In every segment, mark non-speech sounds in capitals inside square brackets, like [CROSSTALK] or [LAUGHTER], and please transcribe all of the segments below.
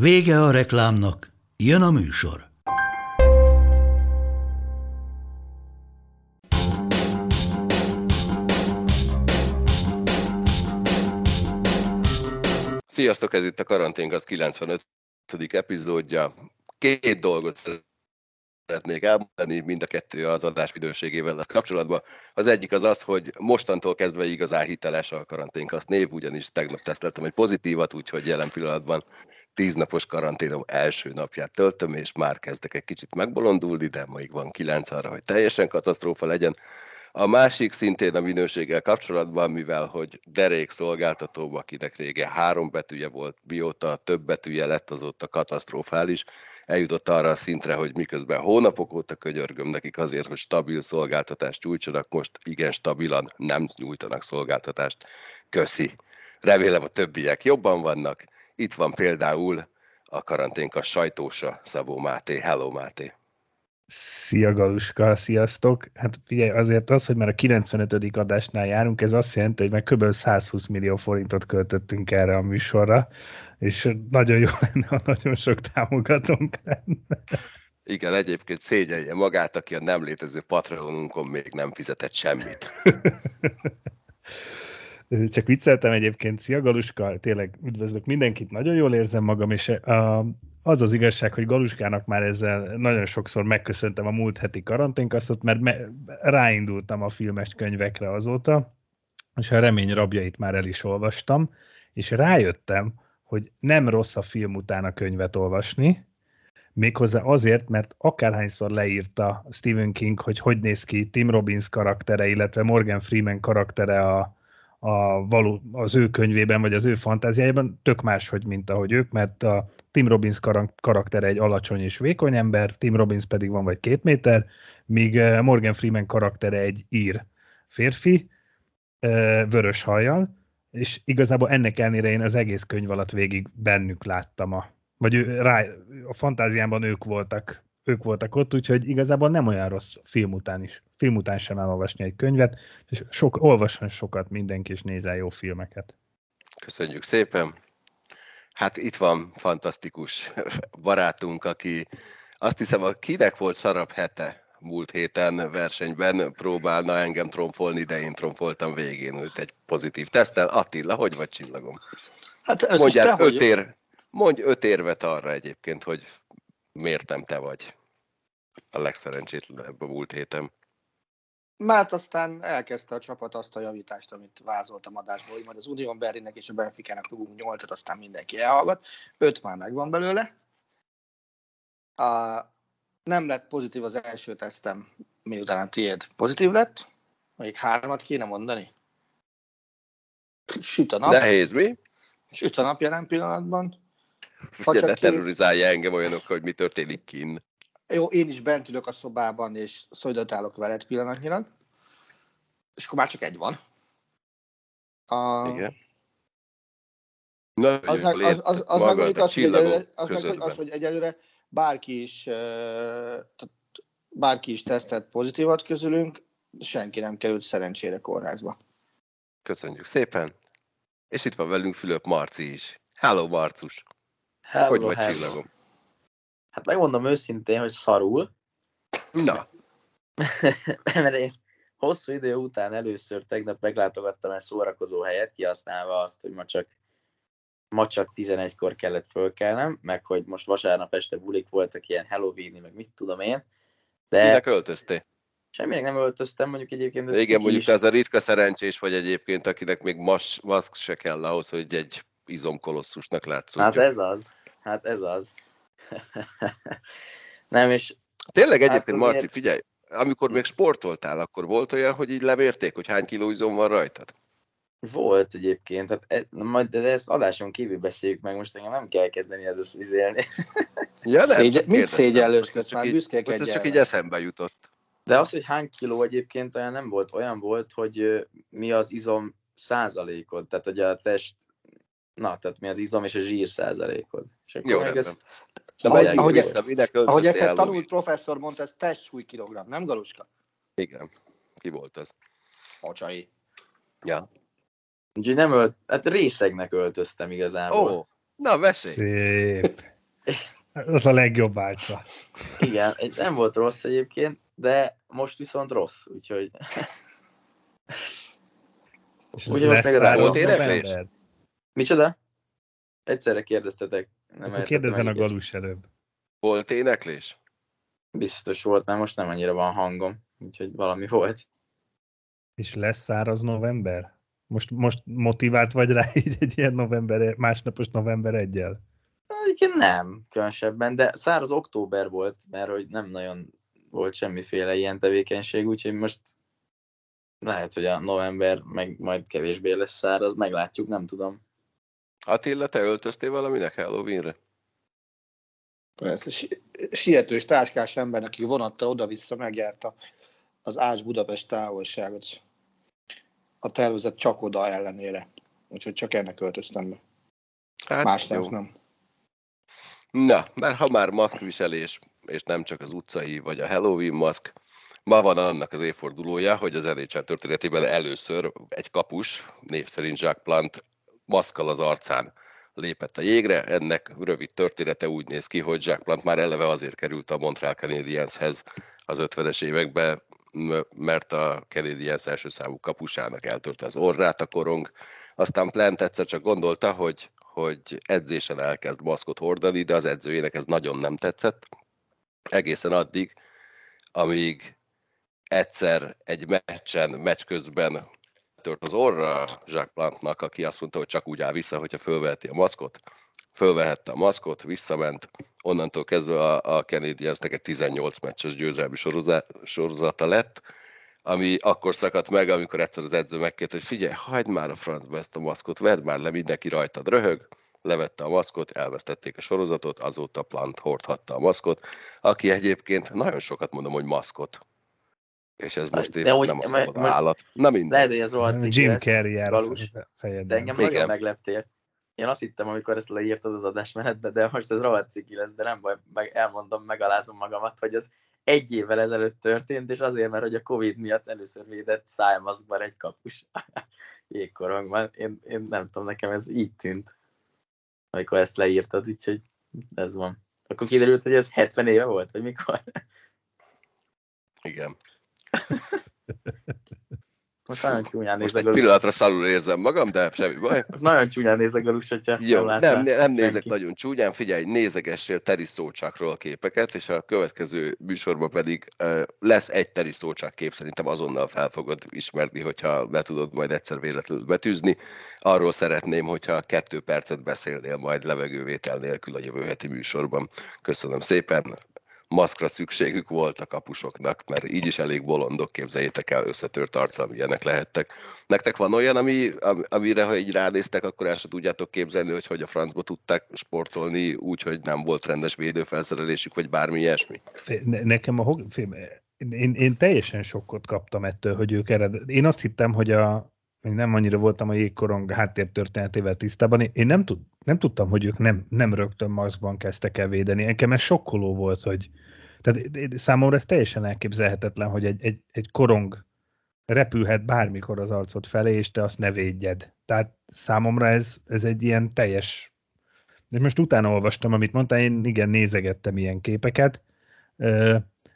Vége a reklámnak, jön a műsor. Sziasztok, ez itt a Karantén az 95. epizódja. Két dolgot szeretnék elmondani, mind a kettő az adás időségével lesz kapcsolatban. Az egyik az az, hogy mostantól kezdve igazán hiteles a karanténkasz név, ugyanis tegnap teszteltem egy pozitívat, úgyhogy jelen pillanatban tíznapos karanténom első napját töltöm, és már kezdek egy kicsit megbolondulni, de még van kilenc arra, hogy teljesen katasztrófa legyen. A másik szintén a minőséggel kapcsolatban, mivel hogy derék szolgáltató, akinek régen három betűje volt, mióta több betűje lett, azóta katasztrofális, eljutott arra a szintre, hogy miközben hónapok óta könyörgöm nekik azért, hogy stabil szolgáltatást nyújtsanak, most igen stabilan nem nyújtanak szolgáltatást. Köszi. Remélem a többiek jobban vannak. Itt van például a karanténka sajtósa, Szabó Máté. Hello Máté! Szia Galuska, sziasztok! Hát figyelj, azért az, hogy már a 95. adásnál járunk, ez azt jelenti, hogy már kb. 120 millió forintot költöttünk erre a műsorra, és nagyon jó lenne, ha nagyon sok támogatónk lenne. Igen, egyébként szégyelje magát, aki a nem létező Patreonunkon még nem fizetett semmit. [LAUGHS] [LAUGHS] Csak vicceltem egyébként, szia Galuska, tényleg üdvözlök mindenkit, nagyon jól érzem magam, és a, az az igazság, hogy Galuskának már ezzel nagyon sokszor megköszöntem a múlt heti karanténkasztot, mert me, ráindultam a filmes könyvekre azóta, és a remény rabjait már el is olvastam, és rájöttem, hogy nem rossz a film után a könyvet olvasni, méghozzá azért, mert akárhányszor leírta Stephen King, hogy hogy néz ki Tim Robbins karaktere, illetve Morgan Freeman karaktere a, a való, az ő könyvében, vagy az ő fantáziájában tök máshogy, mint ahogy ők, mert a Tim Robbins karaktere egy alacsony és vékony ember, Tim Robbins pedig van vagy két méter, míg eh, Morgan Freeman karaktere egy ír férfi, eh, vörös hajjal, és igazából ennek ellenére én az egész könyv alatt végig bennük láttam a, vagy ő, rá, a fantáziámban ők voltak ők voltak ott, úgyhogy igazából nem olyan rossz film után is. Film után sem elolvasni egy könyvet, és sok, olvasson sokat mindenki, és nézel jó filmeket. Köszönjük szépen! Hát itt van fantasztikus barátunk, aki azt hiszem, a kinek volt szarab hete múlt héten versenyben próbálna engem tromfolni, de én tromfoltam végén, úgy egy pozitív tesztel. Attila, hogy vagy csillagom? Hát ez Mondjál öt, ér, mondj öt érvet arra egyébként, hogy miért nem te vagy a legszerencsétlenebb a múlt héten. Mert aztán elkezdte a csapat azt a javítást, amit vázoltam adásból, hogy majd az Union Berlinnek és a Benfica-nak rúgunk nyolcat, aztán mindenki elhallgat. Öt már megvan belőle. A, nem lett pozitív az első tesztem, miután a tiéd pozitív lett. Még hármat kéne mondani. Süt a nap. Nehéz, mi? Süt a nap jelen pillanatban. Ugye ne terrorizálja engem olyanok, hogy mi történik kint. Jó, én is bent ülök a szobában, és szolidatálok veled pillanatnyilag. És akkor már csak egy van. A... Igen. Na, az, az, az, az, az meg mondjuk az, hogy egyelőre, az, meg, az, hogy egyelőre bárki is, bárki is tesztelt pozitívat közülünk, senki nem került szerencsére kórházba. Köszönjük szépen. És itt van velünk Fülöp Marci is. Hello, Marcus! Hello, hogy vagy csillagom? Hát megmondom őszintén, hogy szarul. Na. [LAUGHS] Mert én hosszú idő után először tegnap meglátogattam egy szórakozó helyet, kihasználva azt, hogy ma csak, ma csak 11-kor kellett fölkelnem, meg hogy most vasárnap este bulik voltak ilyen halloween meg mit tudom én. De Minek költöztél? Semminek nem öltöztem, mondjuk egyébként. Ez igen, mondjuk is. ez a ritka szerencsés vagy egyébként, akinek még mas, maszk se kell ahhoz, hogy egy izomkolosszusnak látszódjon. Hát ez az. Hát ez az. [LAUGHS] nem, és... Tényleg egyébként, hát Marci, figyelj, amikor még sportoltál, akkor volt olyan, hogy így lemérték, hogy hány kiló izom van rajtad? Volt egyébként, hát e, majd de ezt adáson kívül beszéljük meg, most engem nem kell kezdeni ez izélni. [LAUGHS] Ja, nem, Szégye- mit szégyellősködsz? Most ez csak Már Most ez csak így eszembe jutott. De az, hogy hány kiló egyébként olyan nem volt, olyan volt, hogy mi az izom százalékod, tehát hogy a test, na, tehát mi az izom és a zsír százalékod. És akkor Jó, meg rendben. ez, De Ahogy- ahogy- vissza, Ahogy ezt tanult professzor mondta, ez testsúly kilogramm, nem Galuska? Igen. Ki volt az? Acsai. Ja. úgyhogy nem ölt, hát részegnek öltöztem Ó, igazából. oh, na mesélj. Szép. Az a legjobb álca. Igen, nem volt rossz egyébként, de most viszont rossz, úgyhogy És Ugye most meg rá volt éneklés? Micsoda? Egyszerre kérdeztetek. Nem Akkor kérdezzen a galus előbb. Volt éneklés? Biztos volt, mert most nem annyira van hangom, úgyhogy valami volt. És lesz száraz november? Most, most motivált vagy rá így egy ilyen november, másnapos november egyel? Egyébként nem, különösebben, de száraz október volt, mert hogy nem nagyon volt semmiféle ilyen tevékenység, úgyhogy most lehet, hogy a november meg majd kevésbé lesz száraz, meglátjuk, nem tudom. Attila, te öltöztél valaminek Halloweenre? Persze, si- sietős táskás ember, aki vonattal oda-vissza megjárta az Ás Budapest távolságot a tervezett csak oda ellenére. Úgyhogy csak ennek öltöztem be. Hát Másnak jó. nem. Na, mert ha már maszkviselés, és nem csak az utcai vagy a Halloween maszk, ma van annak az évfordulója, hogy az NHL történetében először egy kapus, név szerint Jacques Plant, maszkal az arcán lépett a jégre. Ennek rövid története úgy néz ki, hogy Jacques Plant már eleve azért került a Montreal Canadienshez az 50-es években, mert a Canadiens első számú kapusának eltörte az orrát a korong. Aztán Plant egyszer csak gondolta, hogy, hogy edzésen elkezd maszkot hordani, de az edzőjének ez nagyon nem tetszett. Egészen addig, amíg egyszer egy meccsen, meccs közben tört az orra Jacques Plantnak, aki azt mondta, hogy csak úgy áll vissza, hogyha fölveheti a maszkot. Fölvehette a maszkot, visszament, onnantól kezdve a, a Canadiensnek egy 18 meccses győzelmi sorozata lett, ami akkor szakadt meg, amikor egyszer az edző megkérte, hogy figyelj, hagyd már a francba ezt a maszkot, vedd már le, mindenki rajtad röhög, levette a maszkot, elvesztették a sorozatot, azóta Plant hordhatta a maszkot, aki egyébként nagyon sokat mondom, hogy maszkot. És ez most De hogy- nem a moda állat. Na mindegy. Lehet, hogy ez rohadt ciki Jim Carrey jár fejedben. de engem Igen. nagyon megleptél. Én azt hittem, amikor ezt leírtad az adásmenetbe, de most ez rohadt ciki lesz, de nem baj, meg elmondom, megalázom magamat, hogy ez egy évvel ezelőtt történt, és azért, mert hogy a Covid miatt először védett szájmaszkban egy kapus [LAUGHS] jégkorongban. Én, én nem tudom, nekem ez így tűnt, amikor ezt leírtad, úgyhogy ez van. Akkor kiderült, hogy ez 70 éve volt, vagy mikor? Igen. [LAUGHS] Most nagyon csúnyán Most egy pillanatra szalul érzem magam, de semmi baj. [LAUGHS] Nagyon csúnyán néz a galus, hogyha Jó, nem, nem nézek senki. nagyon csúnyán, figyelj, nézegessél Teri Szócsákról képeket, és a következő műsorban pedig uh, lesz egy Teri Szócsák kép, szerintem azonnal fel fogod ismerni, hogyha le tudod majd egyszer véletlenül betűzni. Arról szeretném, hogyha kettő percet beszélnél majd levegővétel nélkül a jövő heti műsorban. Köszönöm szépen. Maszkra szükségük volt a kapusoknak, mert így is elég bolondok, képzeljétek el, összetört arccal ilyenek lehettek. Nektek van olyan, ami, am- amire ha így ránéztek, akkor el sem tudjátok képzelni, hogy hogy a francba tudták sportolni úgy, hogy nem volt rendes védőfelszerelésük, vagy bármi ilyesmi? Ne, nekem a hog... Én, én teljesen sokkot kaptam ettől, hogy ők eredet. Én azt hittem, hogy a még nem annyira voltam a jégkorong háttértörténetével tisztában, én nem, tud, nem tudtam, hogy ők nem, nem rögtön maszkban kezdtek el védeni. Nekem ez sokkoló volt, hogy tehát számomra ez teljesen elképzelhetetlen, hogy egy, egy, egy korong repülhet bármikor az arcod felé, és te azt ne védjed. Tehát számomra ez, ez egy ilyen teljes... De most utána olvastam, amit mondtál, én igen, nézegettem ilyen képeket,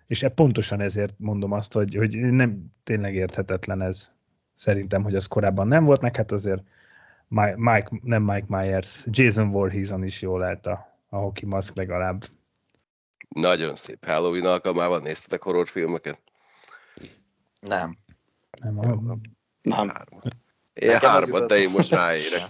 és e pontosan ezért mondom azt, hogy, hogy nem tényleg érthetetlen ez. Szerintem, hogy az korábban nem volt, meg hát azért Mike, nem Mike Myers, Jason Voorheeson is jól állt a, a hockey maszk legalább. Nagyon szép Halloween alkalmával néztetek horrorfilmeket? Nem. Nem, a, Nem. Én hármat, de én most ráérek.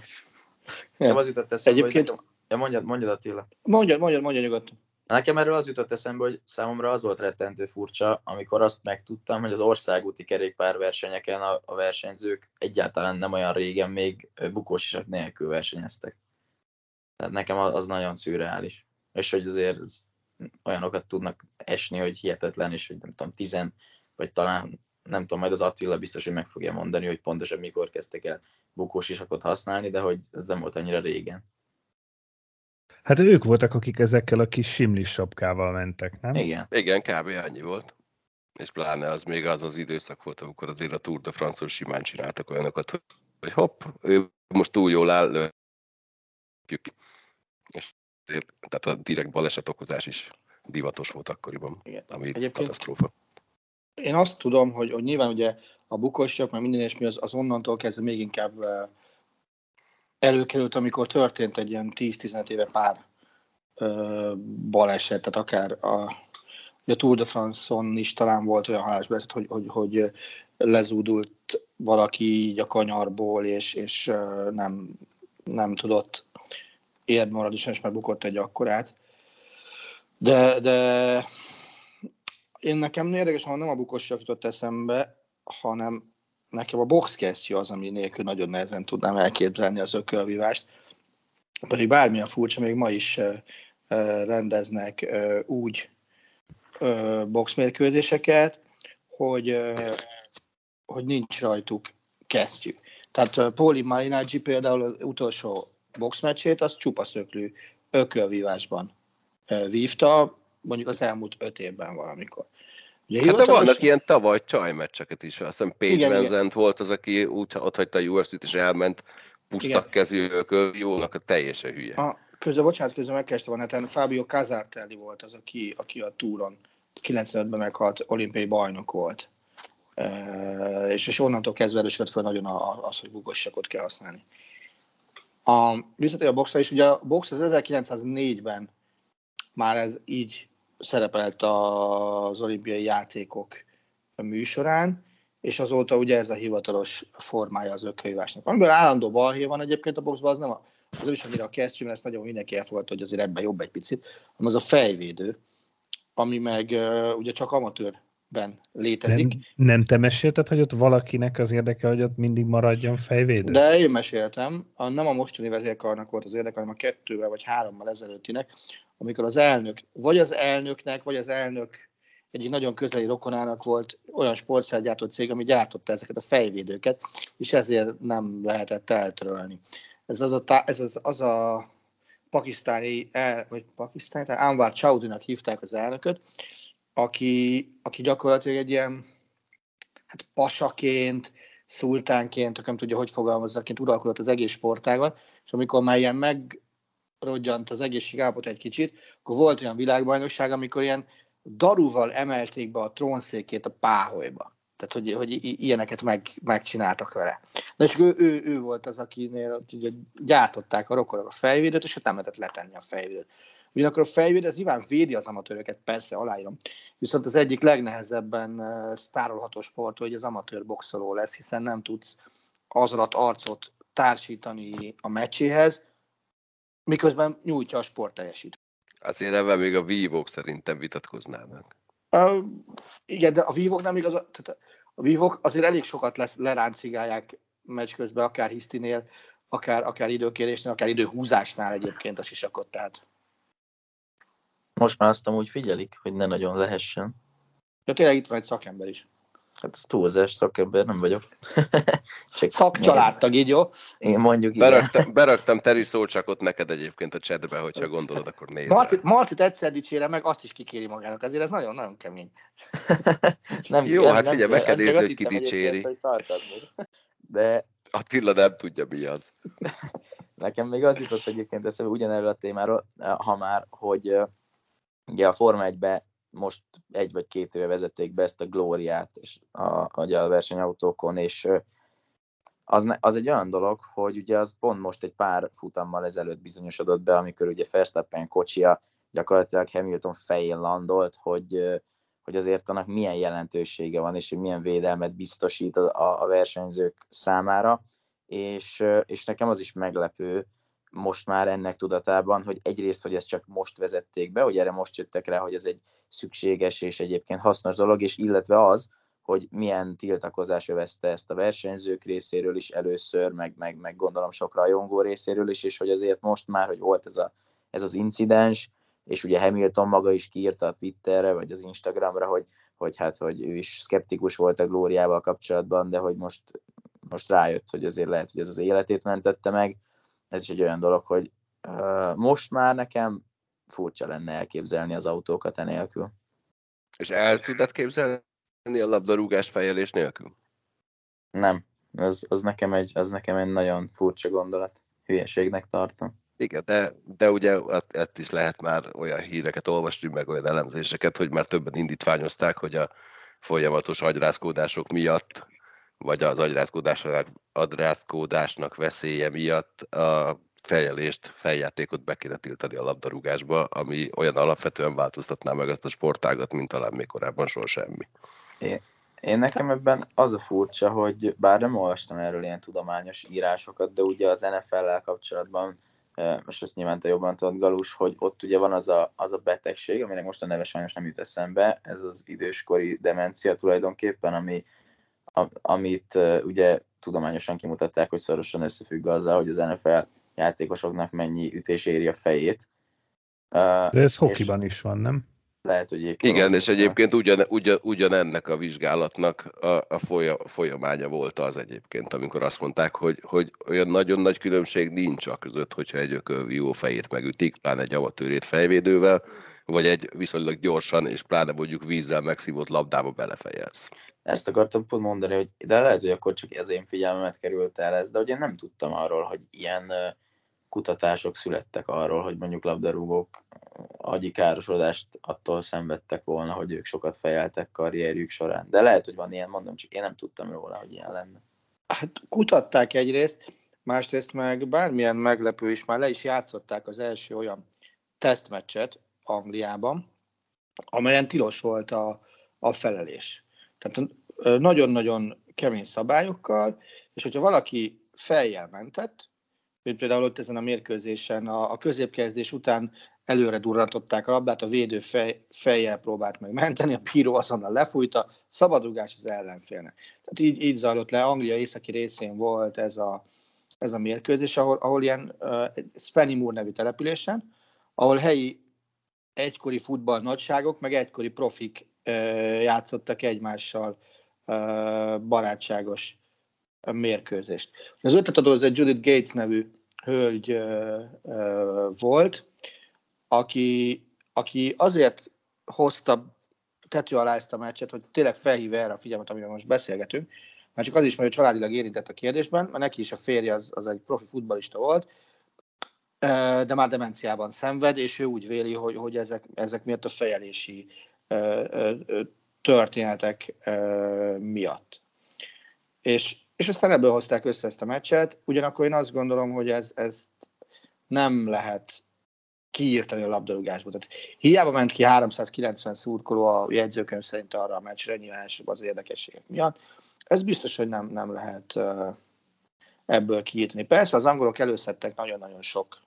Nem az jutott eszembe, Egyébként- hogy. Ja, mondjad, mondjad Attila. Mondjad, mondjad, mondjad nyugodtan. Nekem erről az jutott eszembe, hogy számomra az volt rettentő furcsa, amikor azt megtudtam, hogy az országúti kerékpárversenyeken a, a versenyzők egyáltalán nem olyan régen még bukósisak nélkül versenyeztek. Tehát nekem az, az nagyon szürreális. És hogy azért olyanokat tudnak esni, hogy hihetetlen, és hogy nem tudom, tizen, vagy talán nem tudom, majd az Attila biztos, hogy meg fogja mondani, hogy pontosan mikor kezdtek el bukósisakot használni, de hogy ez nem volt annyira régen. Hát ők voltak, akik ezekkel a kis simlis sapkával mentek, nem? Igen. Igen, kb. annyi volt. És pláne az még az az időszak volt, amikor azért a Tour de France-on simán csináltak olyanokat, hogy hopp, ő most túl jól áll, lőjük. És tehát a direkt baleset okozás is divatos volt akkoriban, Igen. ami Egyébként katasztrófa. Én azt tudom, hogy, hogy nyilván ugye a bukosok, mert minden és mi az, az onnantól kezdve még inkább előkerült, amikor történt egy ilyen 10-15 éve pár ö, baleset, tehát akár a, a Tour de France-on is talán volt olyan halásbaleset, hogy, hogy, hogy lezúdult valaki így a kanyarból, és, és nem, nem tudott érd és már bukott egy akkorát. De, de én nekem érdekes, ha nem a bukos jutott eszembe, hanem nekem a boxkesztyű az, ami nélkül nagyon nehezen tudnám elképzelni az ökölvívást. Pedig bármilyen furcsa, még ma is rendeznek úgy boxmérkőzéseket, hogy, hogy nincs rajtuk kesztyű. Tehát Poli Marinaggi például az utolsó boxmeccsét, az csupa szöklő ökölvívásban vívta, mondjuk az elmúlt öt évben valamikor. Ugye, hát de vannak ilyen tavaly csajmeccseket is, azt hiszem Page igen, igen. volt az, aki úgy ott hagyta a UFC-t és elment pusztak kezű jónak a teljesen hülye. A, közben, bocsánat, közben megkezdtem a neten, Fabio Casartelli volt az, aki, aki a túron 95-ben meghalt olimpiai bajnok volt. E, és, és onnantól kezdve erősödött fel nagyon az, hogy bugosjakot kell használni. A, visszatérő a boxra is, ugye a box az 1904-ben már ez így szerepelt az olimpiai játékok műsorán, és azóta ugye ez a hivatalos formája az ökölhívásnak. Amiből állandó balhé van egyébként a boxban, az nem a, az nem is annyira a kesztyű, mert ezt nagyon mindenki elfogadta, hogy azért ebben jobb egy picit, hanem az a fejvédő, ami meg uh, ugye csak amatőrben létezik. Nem, nem te mesélted, hogy ott valakinek az érdeke, hogy ott mindig maradjon fejvédő? De én meséltem, a, nem a mostani vezérkarnak volt az érdeke, hanem a kettővel vagy hárommal ezelőttinek, amikor az elnök, vagy az elnöknek, vagy az elnök egyik nagyon közeli rokonának volt olyan sportszergyártó cég, ami gyártotta ezeket a fejvédőket, és ezért nem lehetett eltörölni. Ez az a, ez az, az a pakisztáni, vagy pakisztáni, tehát Anwar Chaudinak hívták az elnököt, aki, aki gyakorlatilag egy ilyen hát pasaként, szultánként, nem tudja, hogy fogalmazzaként uralkodott az egész sportágon, és amikor már ilyen meg rodjant az egészség állapot egy kicsit, akkor volt olyan világbajnokság, amikor ilyen daruval emelték be a trónszékét a páholyba. Tehát, hogy, hogy ilyeneket meg, megcsináltak vele. Na és ő, ő, ő volt az, akinél ugye, gyártották a rokorok a fejvédőt, és hát nem lehetett letenni a fejvédőt. Ugyanakkor a fejvédő, ez nyilván védi az amatőröket, persze, aláírom. Viszont az egyik legnehezebben sztárolható sport, hogy az amatőr boxoló lesz, hiszen nem tudsz az alatt arcot társítani a meccséhez, miközben nyújtja a sport teljesít. Azért ebben még a vívók szerintem vitatkoznának. Uh, igen, de a vívók nem igaz, tehát a vívók azért elég sokat lesz, leráncigálják meccs közben, akár hisztinél, akár, akár időkérésnél, akár időhúzásnál egyébként a sisakot, tehát. Most már azt amúgy figyelik, hogy ne nagyon lehessen. Ja, tényleg itt van egy szakember is. Hát ez túlzás, szakember nem vagyok. [LAUGHS] Csak Szakcsaládtag, így jó? Én mondjuk beraktam, beraktam Teri szócsakot neked egyébként a chatbe, hogyha gondolod, akkor nézd. Martit, Martit egyszer dicsére meg, azt is kikéri magának, ezért ez nagyon-nagyon kemény. [LAUGHS] nem, jó, nem, hát figyelj, meg kell nézni, hogy ki dicséri. De... Attila nem tudja, mi az. [LAUGHS] Nekem még az jutott egyébként eszembe ugyanerről a témáról, ha már, hogy ugye a Forma 1 most egy vagy két éve vezették be ezt a Glóriát és a, a, a versenyautókon, és az, az egy olyan dolog, hogy ugye az pont most egy pár futammal ezelőtt bizonyosodott be, amikor ugye Verstappen kocsia gyakorlatilag Hamilton fején landolt, hogy, hogy azért annak milyen jelentősége van, és hogy milyen védelmet biztosít a, a versenyzők számára, és, és nekem az is meglepő, most már ennek tudatában, hogy egyrészt, hogy ezt csak most vezették be, hogy erre most jöttek rá, hogy ez egy szükséges és egyébként hasznos dolog, és illetve az, hogy milyen tiltakozás övezte ezt a versenyzők részéről is először, meg, meg, meg gondolom sok rajongó részéről is, és hogy azért most már, hogy volt ez, a, ez az incidens, és ugye Hamilton maga is kiírta a Twitterre, vagy az Instagramra, hogy, hogy hát, hogy ő is szkeptikus volt a Glóriával kapcsolatban, de hogy most, most rájött, hogy azért lehet, hogy ez az életét mentette meg. Ez is egy olyan dolog, hogy uh, most már nekem furcsa lenne elképzelni az autókat enélkül. És el tudod képzelni a labdarúgás fejelés nélkül? Nem. Az, az, nekem egy, az nekem egy nagyon furcsa gondolat. Hülyeségnek tartom. Igen, de, de ugye ezt is lehet már olyan híreket olvasni, meg olyan elemzéseket, hogy már többen indítványozták, hogy a folyamatos agyrázkódások miatt, vagy az agyrázkódásnak, agyrázkódásnak veszélye miatt a fejelést, feljátékot be kéne tiltani a labdarúgásba, ami olyan alapvetően változtatná meg ezt a sportágat, mint talán még korábban soha semmi. Én, én nekem ebben az a furcsa, hogy bár nem olvastam erről ilyen tudományos írásokat, de ugye az NFL-lel kapcsolatban most ezt nyilván te jobban tudod, Galus, hogy ott ugye van az a, az a betegség, aminek most a neve sajnos nem jut eszembe, ez az időskori demencia tulajdonképpen, ami, amit ugye tudományosan kimutatták, hogy szorosan összefügg azzal, hogy az NFL játékosoknak mennyi ütés éri a fejét. De ez hokiban is van, nem? Lehet, hogy Igen, és egyébként ugyan, ugyan, ugyanennek a vizsgálatnak a, a folyamánya volt az egyébként, amikor azt mondták, hogy, hogy olyan nagyon nagy különbség nincs a között, hogyha egy ökölvívó fejét megütik, pláne egy amatőrét fejvédővel, vagy egy viszonylag gyorsan, és pláne mondjuk vízzel megszívott labdába belefejelsz. Ezt akartam pont mondani, hogy de lehet, hogy akkor csak ez én figyelmemet került el ez, de ugye nem tudtam arról, hogy ilyen kutatások születtek arról, hogy mondjuk labdarúgók agyi károsodást attól szenvedtek volna, hogy ők sokat fejeltek karrierjük során. De lehet, hogy van ilyen, mondom, csak én nem tudtam róla, hogy ilyen lenne. Hát kutatták egyrészt, másrészt meg bármilyen meglepő is, már le is játszották az első olyan tesztmeccset Angliában, amelyen tilos volt a, a felelés. Tehát nagyon-nagyon kemény szabályokkal, és hogyha valaki fejjel mentett, mint például ott ezen a mérkőzésen a, a középkezdés után előre durrantották a labdát, a védő fej, fejjel próbált meg menteni, a bíró azonnal lefújta, szabadrugás az ellenfélnek. Tehát így, így zajlott le, Anglia északi részén volt ez a, ez a mérkőzés, ahol, ahol ilyen uh, Spennymoor nevű településen, ahol helyi egykori futball nagyságok, meg egykori profik uh, játszottak egymással uh, barátságos mérkőzést. Az ötletadó az egy Judith Gates nevű hölgy uh, uh, volt, aki, aki azért hozta tető alá ezt a meccset, hogy tényleg felhívja erre a figyelmet, amiről most beszélgetünk, már csak az is, mert ő családilag érintett a kérdésben, mert neki is a férje az, az egy profi futbalista volt, de már demenciában szenved, és ő úgy véli, hogy, hogy ezek, ezek miatt a fejelési történetek miatt. És, és aztán ebből hozták össze ezt a meccset, ugyanakkor én azt gondolom, hogy ez, ez nem lehet kiírtani a labdarúgásból. Tehát hiába ment ki 390 szurkoló a jegyzőkönyv szerint arra a meccsre, nyilván az érdekességek miatt. Ez biztos, hogy nem, nem lehet ebből kiírtani. Persze az angolok előszedtek nagyon-nagyon sok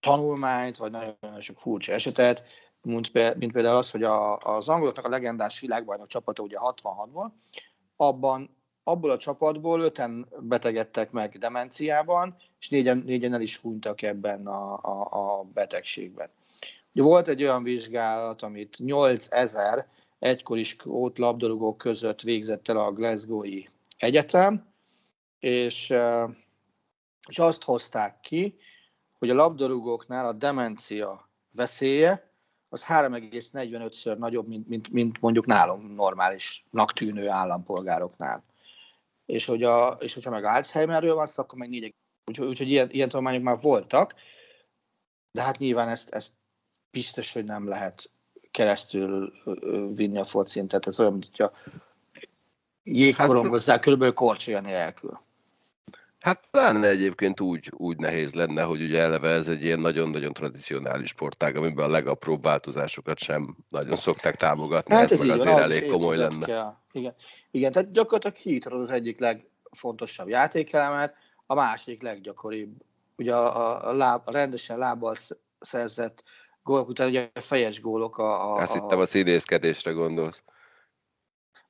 tanulmányt, vagy nagyon-nagyon sok furcsa esetet, mint, például az, hogy a, az angoloknak a legendás világbajnok csapata ugye 66-ból, abban abból a csapatból öten betegedtek meg demenciában, és négyen, négyen el is hunytak ebben a, a, a betegségben. Ugye volt egy olyan vizsgálat, amit 8000 egykori skót labdarúgók között végzett el a Glasgow-i Egyetem, és, és azt hozták ki, hogy a labdarúgóknál a demencia veszélye az 3,45-ször nagyobb, mint, mint, mint mondjuk nálunk normálisnak tűnő állampolgároknál és, hogy a, és hogyha meg Alzheimerről van szó, akkor meg négy. Úgyhogy, úgyhogy ilyen, ilyen tanulmányok már voltak, de hát nyilván ezt, ezt biztos, hogy nem lehet keresztül vinni a focin, tehát ez olyan, mint hogyha jégkorongozzák körülbelül korcsolya nélkül. Hát lenne egyébként úgy, úgy nehéz lenne, hogy ugye eleve ez egy ilyen nagyon-nagyon tradicionális sportág, amiben a legapróbb változásokat sem nagyon szokták támogatni, hát ez, ez meg azért elég komoly lenne. Kell. Igen. Igen, tehát gyakorlatilag kiírtad az egyik legfontosabb játékelemet, a másik leggyakoribb ugye a, a, láb, a rendesen lábbal szerzett gólok után ugye a fejes gólok a... a Azt hittem a színészkedésre gondolsz.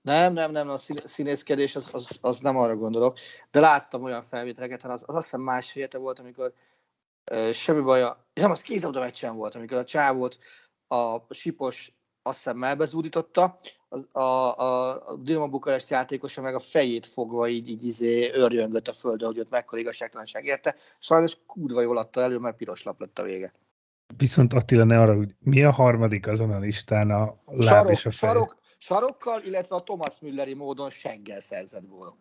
Nem, nem, nem, a színészkedés az, az, az nem arra gondolok, de láttam olyan felvételeket, az, az azt hiszem másfél héte volt, amikor uh, semmi baja, nem, az kézabda meccsen volt, amikor a csávót a sipos azt hiszem melbezúdította, a, a, a Dinamo Bukarest játékosa meg a fejét fogva így, így izé örjöngött a földre, hogy ott mekkora igazságtalanság érte. Sajnos kurva jól adta elő, mert piros lap lett a vége. Viszont Attila, ne arra, hogy mi a harmadik azon a listán a láb sarok, és a fej? sarok, sarokkal, illetve a Thomas Mülleri módon seggel szerzett gólok.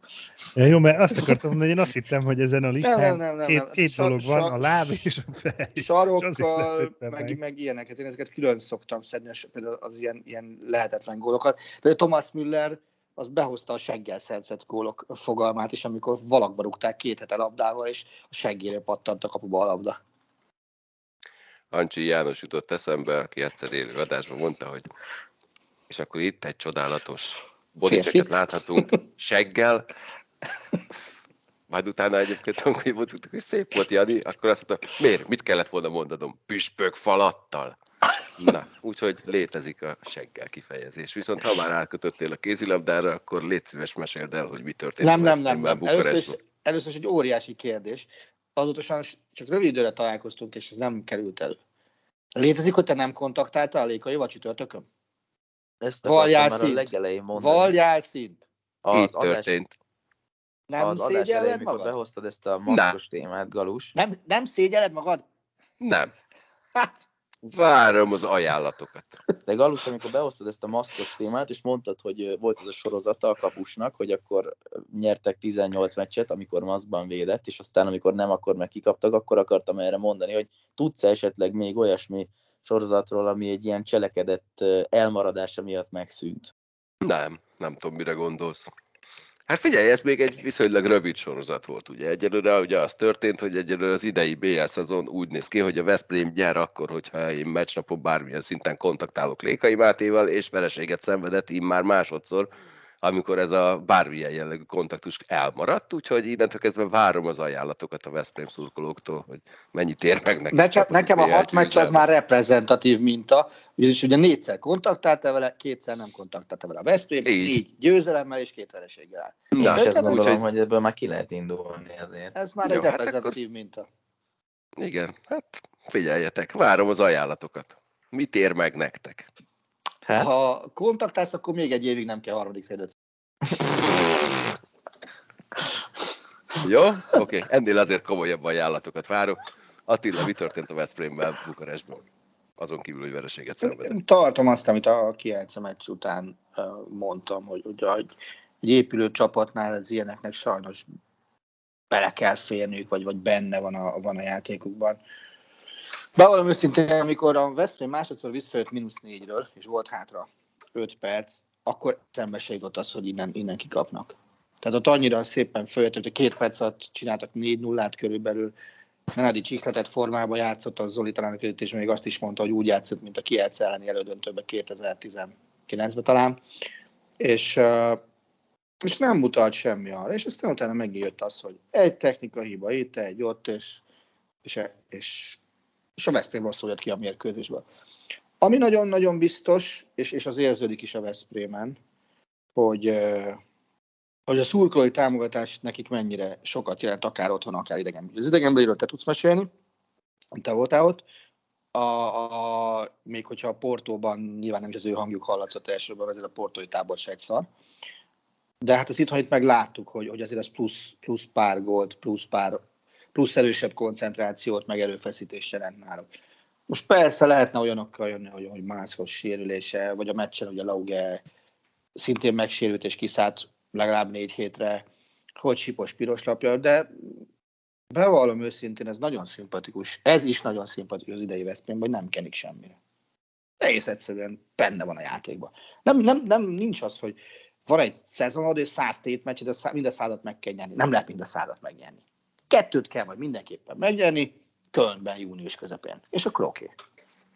Ja, jó, mert azt akartam mondani, hogy én azt hittem, hogy ezen a listán nem, nem, nem, két, nem. két Sar- dolog van, a láb és a fej. [LAUGHS] Sarokkal, meg, meg. meg, ilyeneket. Én ezeket külön szoktam szedni, például az ilyen, ilyen lehetetlen gólokat. De Thomas Müller az behozta a seggel szerzett gólok fogalmát is, amikor valakba rúgták két hete labdával, és a seggére pattant a kapuba a labda. Ancsi János jutott eszembe, aki egyszer élő adásban mondta, hogy és akkor itt egy csodálatos bodychecket láthatunk seggel, majd utána egyébként, amikor mondtuk, hogy szép volt Jani, akkor azt mondta, miért, mit kellett volna mondanom? Püspök falattal. Na, úgyhogy létezik a seggel kifejezés. Viszont ha már átkötöttél a kézilabdára, akkor légy szíves meséld el, hogy mi történt. Nem, nem, nem. Nem. Először, is, először is egy óriási kérdés. Azóta sajnos csak rövid időre találkoztunk, és ez nem került elő. Létezik, hogy te nem kontaktáltál a Lékai csütörtökön? Ezt Valjál már a legelején mondani. Valjál szint. az Így adás, történt. Nem az adás elején, mikor magad? behoztad ezt a maszkos témát, Galus, Nem, nem szégyelled magad? Nem. Hát, Várom az ajánlatokat. de Galus, amikor behoztad ezt a maszkos témát, és mondtad, hogy volt az a sorozata a kapusnak, hogy akkor nyertek 18 meccset, amikor maszkban védett, és aztán amikor nem, akkor meg kikaptak, akkor akartam erre mondani, hogy tudsz esetleg még olyasmi sorozatról, ami egy ilyen cselekedett elmaradása miatt megszűnt. Nem, nem tudom, mire gondolsz. Hát figyelj, ez még egy viszonylag rövid sorozat volt, ugye. Egyelőre ugye az történt, hogy egyelőre az idei BL szezon úgy néz ki, hogy a Veszprém nyer akkor, hogyha én meccsnapon bármilyen szinten kontaktálok Lékai Mátéval, és vereséget szenvedett immár másodszor, amikor ez a bármilyen jellegű kontaktus elmaradt, úgyhogy innentől kezdve várom az ajánlatokat a Veszprém szurkolóktól, hogy mennyit ér meg nekem, csapatuk nekem a hat meccs az már reprezentatív minta, ugyanis ugye négyszer kontaktáltál vele, kétszer nem kontaktáltál vele a Veszprém, Így. négy győzelemmel és két vereséggel. Na, és ezt gondolom, hogy ebből már ki lehet indulni azért. Ez már Jó, egy hát reprezentatív minta. Igen, hát figyeljetek, várom az ajánlatokat. Mit ér meg nektek? Hát, Ha kontaktálsz, akkor még egy évig nem kell harmadik félőt. Jó? Oké, okay. ennél azért komolyabb ajánlatokat várok. Attila, mi történt a Veszprémben, Bukarestben? Azon kívül, hogy vereséget szenvedett. Tartom azt, amit a Kielce meccs után mondtam, hogy ugye egy, egy épülő csapatnál az ilyeneknek sajnos bele kell férniük, vagy, vagy benne van a, van a játékukban. Bevallom őszintén, amikor a Veszprém másodszor visszajött mínusz négyről, és volt hátra 5 perc, akkor szembeség jutott az, hogy innen, innen kikapnak. Tehát ott annyira szépen följött, hogy két perc alatt csináltak 4 0 körülbelül, Nenadi csikletet formában játszott, a Zoli talán és még azt is mondta, hogy úgy játszott, mint a Kielce elleni elődöntőben 2019-ben talán. És, és nem mutalt semmi arra, és aztán utána megjött az, hogy egy technika hiba itt, egy ott, és, és, és, és a Veszprém rosszul jött ki a mérkőzésből. Ami nagyon-nagyon biztos, és, és az érződik is a Veszprémen, hogy, hogy a szurkolói támogatás nekik mennyire sokat jelent, akár otthon, akár idegen. Az idegenbeliről te tudsz mesélni, te voltál ott, a, a, még hogyha a Portóban nyilván nem is az ő hangjuk hallatszott elsőben, ezért a portói tábor se egy szar. De hát az itthon itt meg láttuk, hogy, hogy azért az plusz, plusz pár gólt, plusz pár, plusz erősebb koncentrációt, meg erőfeszítést jelent náluk. Most persze lehetne olyanokkal jönni, hogy, hogy Mászkos sérülése, vagy a meccsen ugye Lauge szintén megsérült és kiszállt legalább négy hétre, hogy sipos piros lapja, de bevallom őszintén, ez nagyon szimpatikus. Ez is nagyon szimpatikus az idei Veszprémben, hogy nem kenik semmire. Egész egyszerűen benne van a játékban. Nem, nem, nem nincs az, hogy van egy szezonod, és száz tétmeccs, de szá- mind a százat meg kell nyerni. Nem lehet mind a százat megnyerni. Kettőt kell majd mindenképpen megnyerni, Kölnben június közepén. És akkor oké. Okay.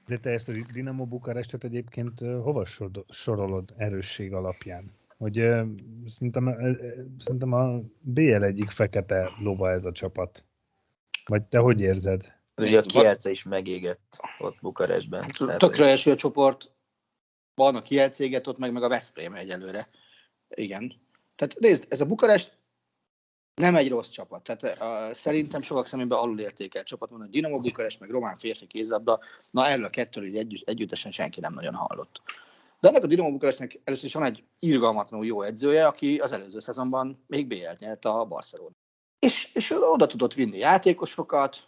De te ezt a Dinamo Bukarestet egyébként hova sor- sorolod erősség alapján? Hogy ö, szerintem, ö, szerintem a BL egyik fekete lova ez a csapat. Vagy te hogy érzed? Ugye a Kielce is megégett ott Bukarestben. Hát, tökre eső a csoport, van a Kielce éget ott, meg, meg a Veszprém egyelőre. Igen. Tehát nézd, ez a Bukarest nem egy rossz csapat. Tehát uh, szerintem sokak szemében alulértékelt csapat van. A Dinamo Bukarest, meg Román férfi kézlabda, na erről a kettőről együtt, együttesen senki nem nagyon hallott. De ennek a Dinamo Bukarestnek először is van egy irgalmatlanul jó edzője, aki az előző szezonban még BL-t nyert a Barcelona. És, és oda tudott vinni játékosokat,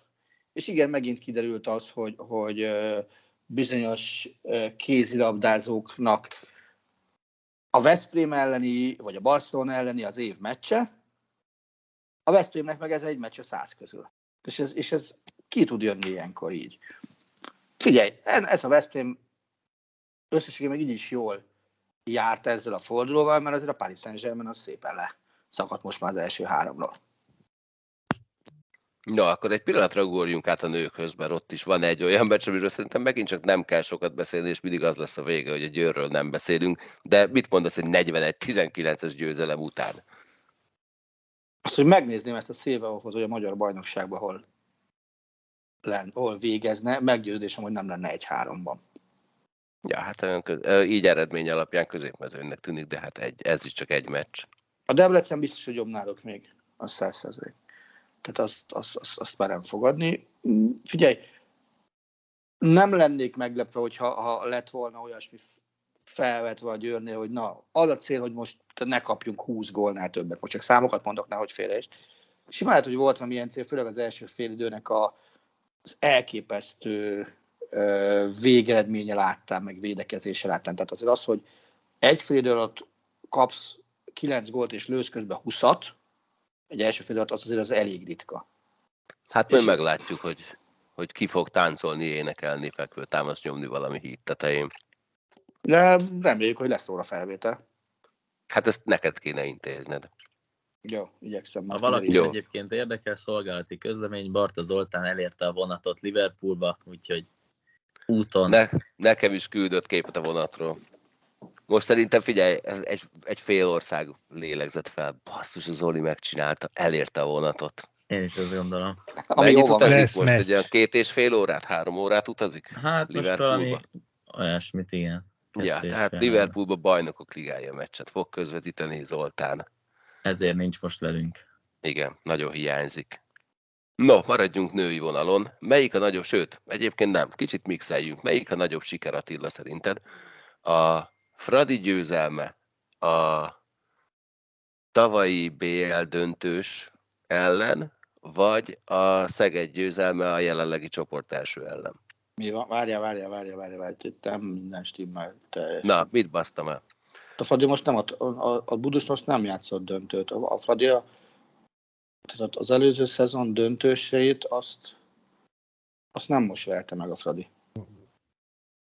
és igen, megint kiderült az, hogy, hogy bizonyos kézilabdázóknak a Veszprém elleni, vagy a Barcelona elleni az év meccse, a Veszprémnek meg ez egy meccs a száz közül. És ez, és ez ki tud jönni ilyenkor így. Figyelj, ez a Veszprém összességében meg így is jól járt ezzel a fordulóval, mert azért a Paris Saint-Germain az szépen le szakadt most már az első háromról. Na, akkor egy pillanatra ugorjunk át a nőkhöz, mert ott is van egy olyan meccs, amiről szerintem megint csak nem kell sokat beszélni, és mindig az lesz a vége, hogy a győrről nem beszélünk. De mit mondasz egy 41-19-es győzelem után? Azt, hogy megnézném ezt a Széveóhoz, hogy a magyar bajnokságban hol, len, hol végezne, meggyőződésem, hogy nem lenne egy háromban. Ja, hát olyan köz, így eredmény alapján középmezőnek tűnik, de hát egy, ez is csak egy meccs. A Debrecen biztos, hogy jobb náluk még, az száz Tehát azt, azt, azt, azt merem fogadni. Figyelj, nem lennék meglepve, hogyha ha lett volna olyasmi felvetve a győrnél, hogy na, az a cél, hogy most ne kapjunk 20 gólnál többet. Most csak számokat mondok, nehogy félre is. Simán lehet, hogy volt valami ilyen cél, főleg az első fél időnek a, az elképesztő ö, végeredménye láttam, meg védekezése láttam. Tehát azért az, hogy egy fél idő alatt kapsz 9 gólt és lősz közben 20-at, egy első fél alatt az azért az elég ritka. Hát majd meglátjuk, hogy, hogy ki fog táncolni, énekelni, fekvő támaszt nyomni valami híd tetején. De reméljük, hogy lesz róla felvétel. Hát ezt neked kéne intézned. Jó, igyekszem. Ha valaki Jó. egyébként érdekel, szolgálati közlemény, Barta Zoltán elérte a vonatot Liverpoolba, úgyhogy úton. Ne, nekem is küldött képet a vonatról. Most szerintem figyelj, egy, egy fél ország lélegzett fel. Basszus, az Zoli megcsinálta, elérte a vonatot. Én is azt gondolom. Mennyit utazik most? Egy olyan két és fél órát, három órát utazik? Hát most valami olyasmit, igen. Ja, tehát Liverpoolba bajnokok ligája meccset fog közvetíteni Zoltán. Ezért nincs most velünk. Igen, nagyon hiányzik. No, maradjunk női vonalon. Melyik a nagyobb, sőt, egyébként nem, kicsit mixeljünk. Melyik a nagyobb siker Attila szerinted? A Fradi győzelme, a tavalyi BL döntős ellen, vagy a Szeged győzelme a jelenlegi csoport első ellen? Mi van? Várjál, várjál, várjál, várjál, várjál. Itt nem minden stimmel. Te... Na, mit basztam el? A Fradi most nem, a, a, a Budus most nem játszott döntőt. A, a Fradi a, tehát az előző szezon döntőseit azt, azt nem most verte meg a Fradi.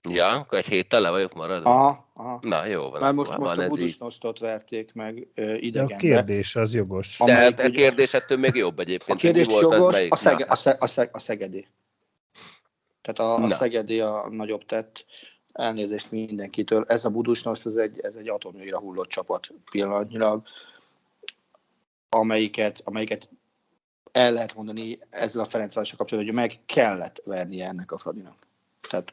Ja, akkor egy héttel le vagyok maradva? Aha, aha. Na, jó van. Mert most, most a Budusnosztot verték meg ö, idegenbe. De a kérdés az jogos. De hát a kérdés ettől még jobb egyébként. A kérdés jogos, a, szege, a, szeg, a, szeg, a Szegedi. Tehát a, a Szegedi a nagyobb tett, elnézést mindenkitől. Ez a Budusnost, ez egy, ez egy atomjaira hullott csapat pillanatnyilag, amelyiket, amelyiket el lehet mondani ezzel a Ferencvárossal kapcsolatban, hogy meg kellett vernie ennek a Fradinak. Tehát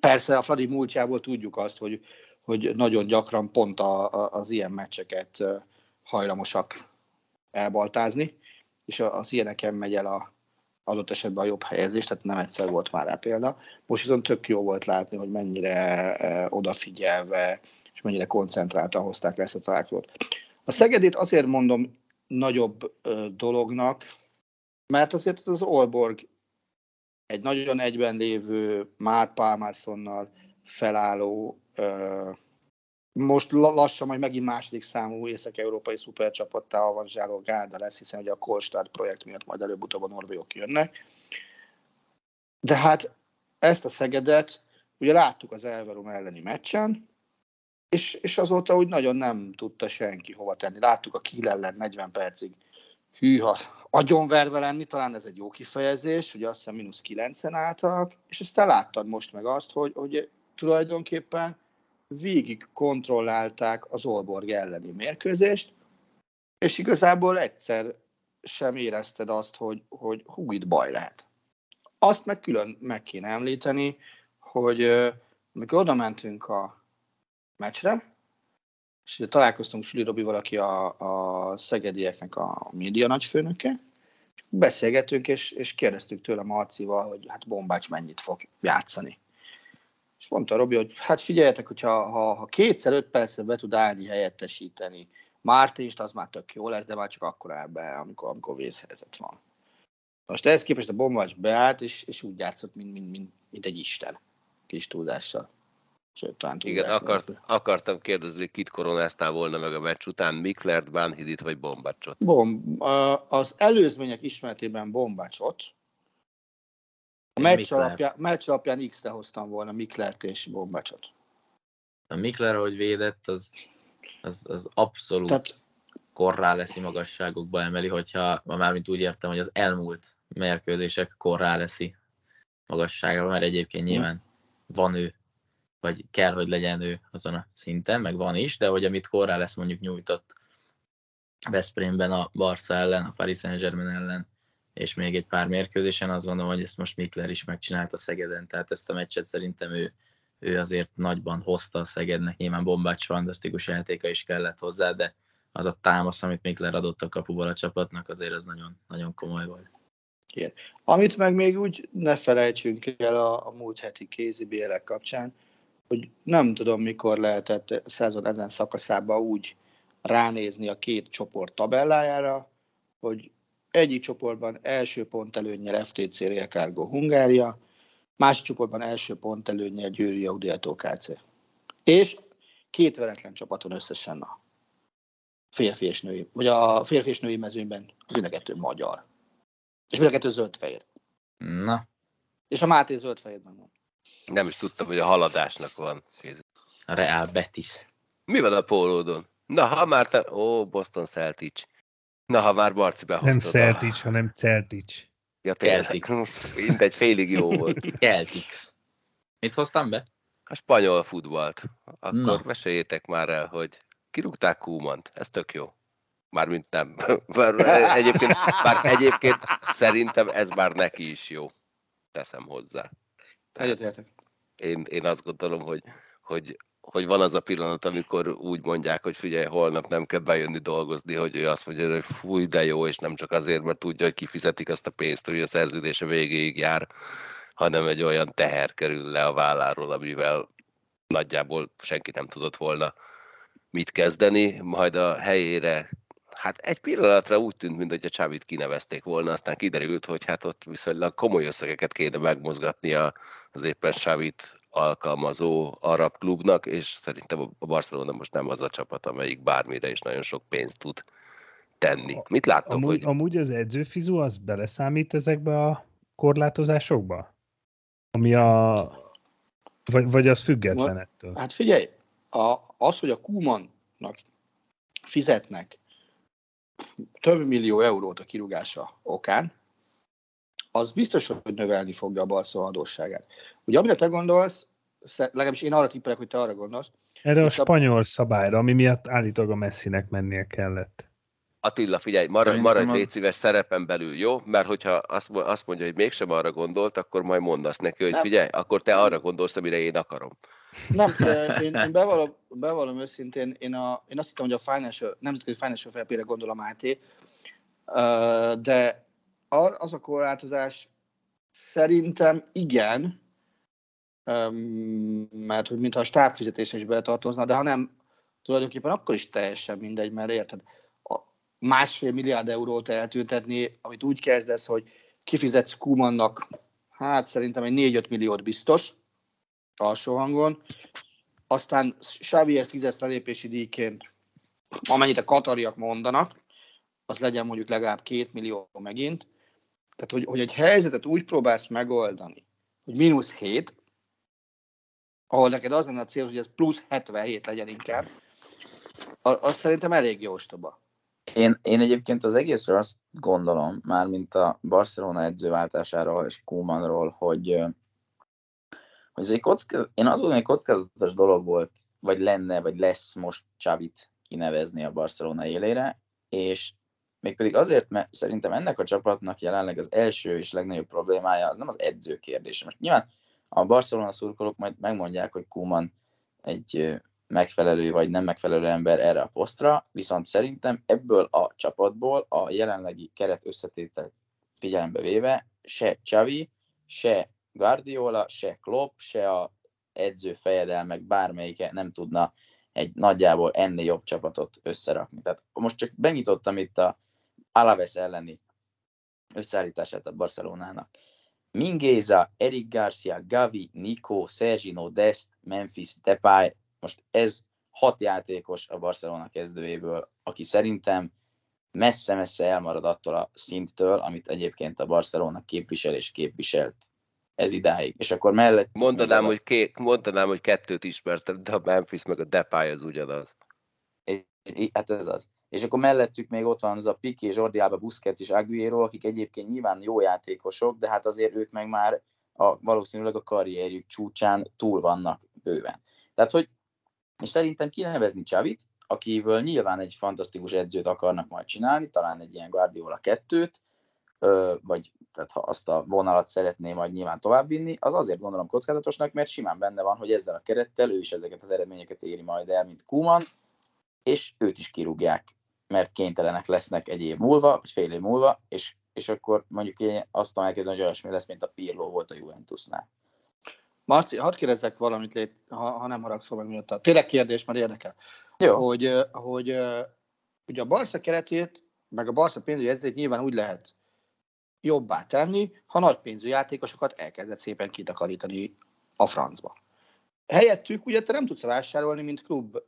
persze a Fradi múltjából tudjuk azt, hogy, hogy nagyon gyakran pont a, a, az ilyen meccseket hajlamosak elbaltázni, és az ilyeneken megy el a, adott esetben a jobb helyezés, tehát nem egyszer volt már rá példa. Most viszont tök jó volt látni, hogy mennyire e, odafigyelve és mennyire koncentráltan hozták le ezt a találkozót. A Szegedét azért mondom nagyobb dolognak, mert azért az Olborg egy nagyon egyben lévő Mát Pálmárszonnal felálló most lassan majd megint második számú észak-európai szupercsapattá avanzsáló Gárda lesz, hiszen ugye a Kolstad projekt miatt majd előbb-utóbb a norvégok jönnek. De hát ezt a Szegedet ugye láttuk az Elverum elleni meccsen, és, és azóta úgy nagyon nem tudta senki hova tenni. Láttuk a Kiel ellen 40 percig hűha agyonverve lenni, talán ez egy jó kifejezés, ugye azt hiszem mínusz 9-en álltak, és aztán láttad most meg azt, hogy, hogy tulajdonképpen végig kontrollálták az Olborg elleni mérkőzést, és igazából egyszer sem érezted azt, hogy, hogy hú, itt baj lehet. Azt meg külön meg kéne említeni, hogy amikor oda mentünk a meccsre, és találkoztunk Süli Robi valaki a, a szegedieknek a média nagyfőnöke, beszélgetünk, és, és kérdeztük tőle Marcival, hogy hát Bombács mennyit fog játszani. És mondta Robi, hogy hát figyeljetek, hogyha ha, ha kétszer öt percre be tud állni helyettesíteni Mártést, az már tök jó lesz, de már csak akkor áll be, amikor, amikor vészhelyzet van. Most ehhez képest a Bombács beállt, és, és úgy játszott, mint, mint, mint, mint egy isten, kis túlzással. Sőt, talán Igen, akart, akartam kérdezni, hogy kit koronáztál volna meg a meccs után, Miklert, Bánhidit vagy Bombácsot? Bom, az előzmények ismeretében Bombácsot. A meccs alapján, meccs alapján X-re hoztam volna Miklert és Bombácsot. A Mikler, ahogy védett, az, az, az abszolút Tehát, korrá leszi magasságokba emeli, hogyha mármint úgy értem, hogy az elmúlt mérkőzések korrá leszi magassága, mert egyébként nyilván van ő vagy kell, hogy legyen ő azon a szinten, meg van is, de hogy amit korrá lesz mondjuk nyújtott Veszprémben a Barca ellen, a Paris Saint-Germain ellen, és még egy pár mérkőzésen, azt gondolom, hogy ezt most Mikler is megcsinálta Szegeden, tehát ezt a meccset szerintem ő, ő azért nagyban hozta a Szegednek, nyilván bombács fantasztikus játéka is kellett hozzá, de az a támasz, amit Mikler adott a kapuból a csapatnak, azért az nagyon, nagyon komoly volt. Igen. Amit meg még úgy ne felejtsünk el a, a múlt heti kézi bélek kapcsán, hogy nem tudom, mikor lehetett szezon ezen szakaszában úgy ránézni a két csoport tabellájára, hogy egyik csoportban első pont előnyel FTC Real Cargo Hungária, másik csoportban első pont előnyel Győri Audi KC. És két veretlen csapat van összesen a férfi és női, vagy a férfi és női mezőnyben mind magyar. És mind a kettő zöld-fehér. Na. És a Máté zöld-fehérben van. Nem is tudtam, hogy a haladásnak van. A Real Betis. Mi van a pólódon? Na, ha már te... Ó, Boston Celtics. Na, ha már Barci behoztad. Nem Celtics, a... hanem Celtics. Ja, tényleg. [LAUGHS] Mindegy, félig jó volt. [LAUGHS] Celtics. Mit hoztam be? A spanyol futballt. Akkor Na. meséljétek már el, hogy kirúgták Kúmant. Ez tök jó. Mármint nem. [LAUGHS] Bár egyébként, bár egyébként szerintem ez már neki is jó. Teszem hozzá. Egyetértek. Én, én azt gondolom, hogy, hogy, hogy van az a pillanat, amikor úgy mondják, hogy figyelj, holnap nem kell bejönni dolgozni, hogy ő azt mondja, hogy fúj, de jó, és nem csak azért, mert tudja, hogy kifizetik azt a pénzt, hogy a szerződése végéig jár, hanem egy olyan teher kerül le a válláról, amivel nagyjából senki nem tudott volna mit kezdeni, majd a helyére hát egy pillanatra úgy tűnt, mintha Csávit kinevezték volna, aztán kiderült, hogy hát ott viszonylag komoly összegeket kéne megmozgatnia az éppen Csávit alkalmazó arab klubnak, és szerintem a Barcelona most nem az a csapat, amelyik bármire is nagyon sok pénzt tud tenni. Mit láttok? Amúgy, hogy... amúgy az edzőfizu az beleszámít ezekbe a korlátozásokba? Ami a... Vagy, vagy az független ettől? Hát figyelj, a, az, hogy a Kumannak fizetnek több millió eurót a kirúgása okán, az biztos, hogy növelni fogja a Barca adósságát. Ugye amire te gondolsz, legalábbis én arra tippelek, hogy te arra gondolsz. Erre a spanyol a... szabályra, ami miatt állítólag a messzinek mennie kellett. Attila, figyelj, maradj, maradj légy szíves szerepen belül, jó? Mert hogyha azt, azt mondja, hogy mégsem arra gondolt, akkor majd mondasz neki, hogy figyelj, akkor te arra gondolsz, amire én akarom. Nem, [LAUGHS] én, én bevallom, bevallom őszintén, én, a, én azt hittem, hogy a financial, nemzetközi financial fair play gondol a Máté, de az a korlátozás szerintem igen, mert hogy mintha a stábfizetés is beletartozna, de ha nem, tulajdonképpen akkor is teljesen mindegy, mert érted, a másfél milliárd eurót eltüntetni, amit úgy kezdesz, hogy kifizetsz Kumannak, hát szerintem egy 4-5 milliót biztos, alsó hangon. Aztán Xavier fizesz lelépési díjként, amennyit a katariak mondanak, az legyen mondjuk legalább két millió megint. Tehát, hogy, hogy egy helyzetet úgy próbálsz megoldani, hogy mínusz 7, ahol neked az lenne a cél, hogy ez plusz 77 legyen inkább, az szerintem elég jó ostoba. Én, én egyébként az egészről azt gondolom, már mint a Barcelona edzőváltásáról és Kumanról, hogy hogy ez egy kocka, én azt gondolom, hogy kockázatos dolog volt, vagy lenne, vagy lesz most Csavit kinevezni a Barcelona élére, és Mégpedig azért, mert szerintem ennek a csapatnak jelenleg az első és legnagyobb problémája az nem az edző kérdése. Most nyilván a Barcelona szurkolók majd megmondják, hogy Kuman egy megfelelő vagy nem megfelelő ember erre a posztra, viszont szerintem ebből a csapatból a jelenlegi keret összetétel figyelembe véve se Xavi, se Guardiola, se Klopp, se a edző fejedelmek bármelyike nem tudna egy nagyjából ennél jobb csapatot összerakni. Tehát most csak benyitottam itt a Alaves elleni összeállítását a Barcelonának. Mingéza, Eric Garcia, Gavi, Nico, Sergino, Dest, Memphis, Depay, most ez hat játékos a Barcelona kezdőjéből, aki szerintem messze-messze elmarad attól a szinttől, amit egyébként a Barcelona képvisel és képviselt ez idáig. És akkor mellett... Mondanám, hogy, ké, mondanám, hogy kettőt ismertem, de a Memphis meg a Depay az ugyanaz. Hát ez az. És akkor mellettük még ott van az a Piki és Jordi Alba, Busquets és Aguero, akik egyébként nyilván jó játékosok, de hát azért ők meg már a, valószínűleg a karrierjük csúcsán túl vannak bőven. Tehát, hogy és szerintem kinevezni Csavit, akiből nyilván egy fantasztikus edzőt akarnak majd csinálni, talán egy ilyen Guardiola kettőt, vagy tehát ha azt a vonalat szeretné majd nyilván továbbvinni, az azért gondolom kockázatosnak, mert simán benne van, hogy ezzel a kerettel ő is ezeket az eredményeket éri majd el, mint Kuman, és őt is kirúgják, mert kénytelenek lesznek egy év múlva, vagy fél év múlva, és, és akkor mondjuk én azt tudom elkezdeni, hogy olyasmi lesz, mint a Pirlo volt a Juventusnál. Marci, hadd kérdezzek valamit, lét, ha, ha nem haragszol meg miatt. Tényleg kérdés, mert érdekel. Jó. Hogy, hogy ugye a Barca keretét, meg a Barca pénzügyi edzét nyilván úgy lehet jobbá tenni, ha nagy pénzű játékosokat elkezdett szépen kitakarítani a francba. Helyettük ugye te nem tudsz vásárolni, mint klub,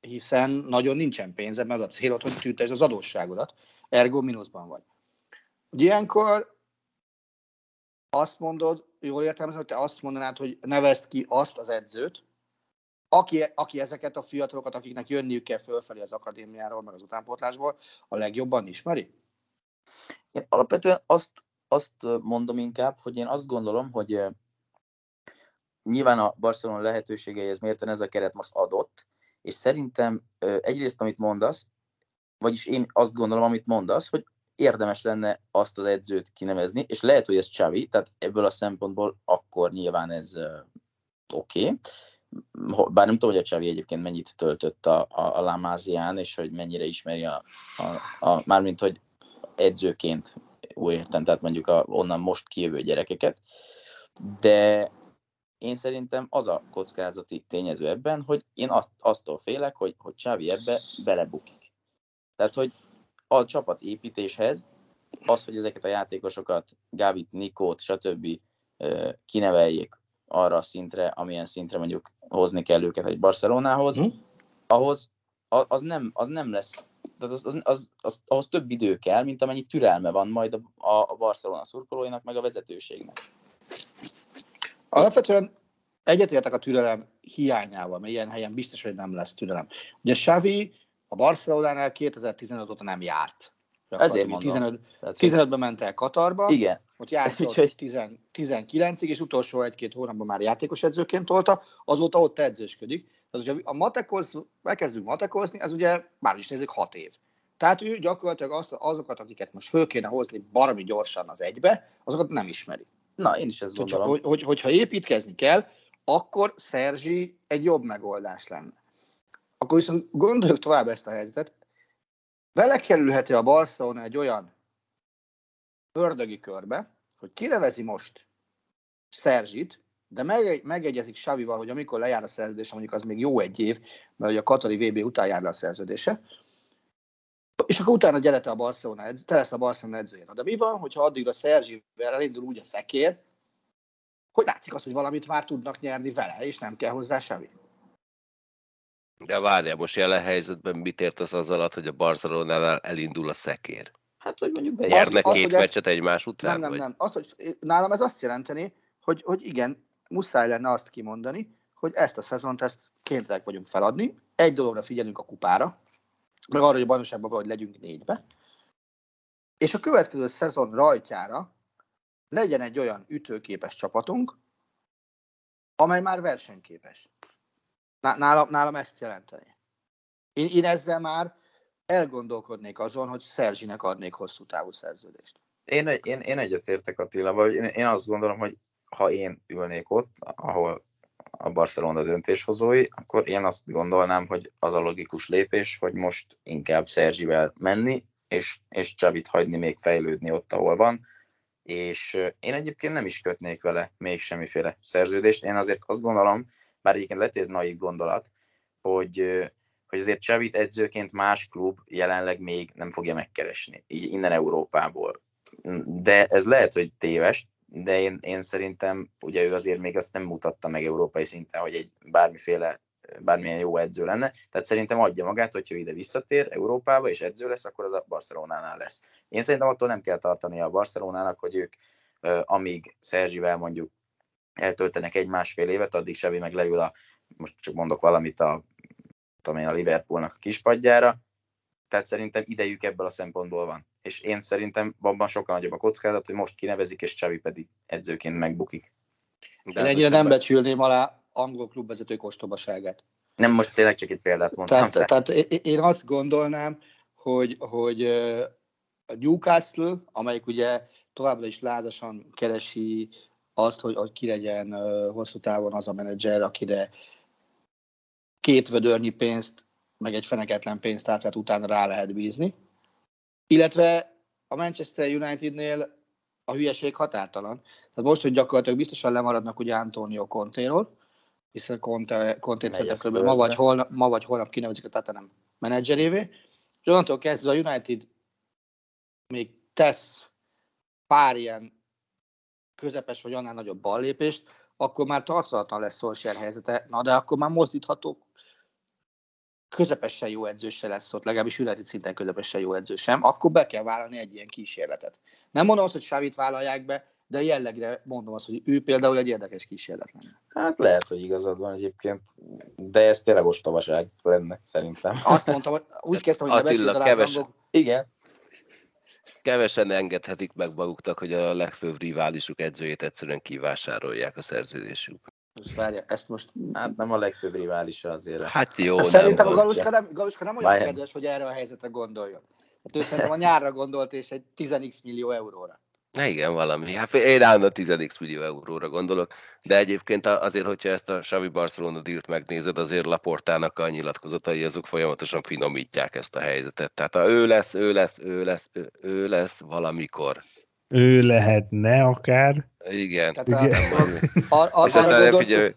hiszen nagyon nincsen pénze, meg a célod, hogy tűntesd az adósságodat, ergo mínuszban vagy. Ugye ilyenkor azt mondod, jól értem, hogy te azt mondanád, hogy nevezd ki azt az edzőt, aki, aki ezeket a fiatalokat, akiknek jönniük kell fölfelé az akadémiáról, meg az utánpótlásból, a legjobban ismeri? Én alapvetően azt, azt mondom inkább, hogy én azt gondolom, hogy nyilván a Barcelona lehetőségeihez mérten ez a keret most adott, és szerintem egyrészt, amit mondasz, vagyis én azt gondolom, amit mondasz, hogy érdemes lenne azt az edzőt kinevezni, és lehet, hogy ez Csavi, tehát ebből a szempontból akkor nyilván ez oké. Okay. Bár nem tudom, hogy a Csavi egyébként mennyit töltött a, a, a Lamázián, és hogy mennyire ismeri a, a, a mármint, hogy edzőként úgy értem, tehát mondjuk a, onnan most kijövő gyerekeket. De én szerintem az a kockázati tényező ebben, hogy én azt, aztól félek, hogy, hogy Csavi ebbe belebukik. Tehát, hogy a csapat építéshez az, hogy ezeket a játékosokat, Gavit, Nikót, stb. kineveljék arra a szintre, amilyen szintre mondjuk hozni kell őket egy Barcelonához, mm. ahhoz az nem, az nem lesz, tehát az, az, az, az, ahhoz több idő kell, mint amennyi türelme van majd a, a Barcelona szurkolóinak, meg a vezetőségnek. Alapvetően egyetértek a türelem hiányával, mert ilyen helyen biztos, hogy nem lesz türelem. Ugye Xavi a Barcelonánál 2015 óta nem járt. Ezért mondom. 15, 15-ben ment el Katarba, Igen. ott játszott Úgyhogy... 19-ig, és utolsó egy-két hónapban már játékos edzőként tolta, azóta ott edzősködik. Tehát, hogyha a matekoz, elkezdünk matekozni, ez ugye már is nézzük 6 év. Tehát ő gyakorlatilag azt, azokat, akiket most föl kéne hozni baromi gyorsan az egybe, azokat nem ismeri. Na, én is ezt gondolom. Hogy, hogy, hogyha építkezni kell, akkor Szerzsi egy jobb megoldás lenne. Akkor viszont gondoljuk tovább ezt a helyzetet. Belekerülheti a Barcelona egy olyan ördögi körbe, hogy kirevezi most Szerzsit, de megegyezik Savival, hogy amikor lejár a szerződése, mondjuk az még jó egy év, mert ugye a Katari VB után jár le a szerződése, és akkor utána gyere te a Barcelona, te lesz a Barcelona edzője. De mi van, hogyha addig a Szerzsivel elindul úgy a szekér, hogy látszik az, hogy valamit már tudnak nyerni vele, és nem kell hozzá semmi. De várjál, most jelen helyzetben mit értesz az alatt, hogy a Barcelonánál elindul a szekér? Hát, hogy mondjuk be. Nyernek az, két meccset egymás után? Nem, nem, vagy? nem. Az, hogy nálam ez azt jelenteni, hogy, hogy igen, muszáj lenne azt kimondani, hogy ezt a szezont ezt kénytelenek vagyunk feladni. Egy dologra figyelünk a kupára, meg arra, hogy a bajnokságban hogy legyünk négybe. És a következő szezon rajtjára legyen egy olyan ütőképes csapatunk, amely már versenyképes. Nálam, nálam ezt jelenteni. Én, én ezzel már elgondolkodnék azon, hogy Szerzsinek adnék hosszú távú szerződést. Én, én, én egyetértek Attilával, én, én azt gondolom, hogy ha én ülnék ott, ahol a Barcelona döntéshozói, akkor én azt gondolnám, hogy az a logikus lépés, hogy most inkább Szerzsivel menni, és, és Csavit hagyni még fejlődni ott, ahol van, és én egyébként nem is kötnék vele még semmiféle szerződést. Én azért azt gondolom, bár egyébként lehet, ez naív gondolat, hogy, hogy azért Csavit edzőként más klub jelenleg még nem fogja megkeresni, így innen Európából. De ez lehet, hogy téves, de én, én szerintem ugye ő azért még azt nem mutatta meg európai szinten, hogy egy bármiféle bármilyen jó edző lenne. Tehát szerintem adja magát, hogyha ide visszatér Európába és edző lesz, akkor az a Barcelonánál lesz. Én szerintem attól nem kell tartani a Barcelonának, hogy ők amíg Szerzsivel mondjuk eltöltenek egy-másfél évet, addig Sevi meg leül a, most csak mondok valamit a, tudom én, a Liverpoolnak a kispadjára, tehát szerintem idejük ebből a szempontból van. És én szerintem abban sokkal nagyobb a kockázat, hogy most kinevezik, és Csavi pedig edzőként megbukik. De én ennyire nem becsülném alá angol klubvezetők ostobaságát. Nem, most tényleg csak egy példát mondtam. Tehát, tehát én azt gondolnám, hogy, hogy a Newcastle, amelyik ugye továbbra is lázasan keresi azt, hogy, hogy ki legyen hosszú távon az a menedzser, akire két vödörnyi pénzt, meg egy feneketlen pénztárcát utána rá lehet bízni. Illetve a Manchester Unitednél a hülyeség határtalan. Tehát most, hogy gyakorlatilag biztosan lemaradnak ugye Antonio Contéról, hiszen Conte, Conte kb. Ma vagy, holnap, ma vagy holnap kinevezik a Tatanem menedzserévé, és onnantól kezdve a United még tesz pár ilyen közepes vagy annál nagyobb ballépést, akkor már tartalatlan lesz Solskjaer helyzete, na de akkor már mozdítható közepesen jó edző se lesz ott, legalábbis ületi szinten közepesen jó edző sem, akkor be kell vállalni egy ilyen kísérletet. Nem mondom azt, hogy Sávit vállalják be, de jellegre mondom azt, hogy ő például egy érdekes kísérlet lenne. Hát lehet, hogy igazad van egyébként, de ez tényleg ostobaság lenne, szerintem. Azt mondtam, hogy úgy kezdtem, hogy Attila, keves, Igen. Kevesen engedhetik meg maguknak, hogy a legfőbb riválisuk edzőjét egyszerűen kivásárolják a szerződésük. Most várja, ezt most... Hát nem a legfőbb riválisa azért. Hát jó, nem Szerintem a Galuska nem, Galuska nem olyan kedves, hogy erre a helyzetre gondoljon. Hát ő szerintem a nyárra gondolt, és egy 10x millió euróra. Na igen, valami. Hát én állandóan 10 millió euróra gondolok, de egyébként azért, hogyha ezt a Xavi Barcelona dírt megnézed, azért Laportának a nyilatkozatai azok folyamatosan finomítják ezt a helyzetet. Tehát ha ő lesz, ő lesz, ő lesz, ő, ő lesz valamikor. Ő lehetne akár. Igen. Tehát igen. A, a, a, és arra, gondolsz,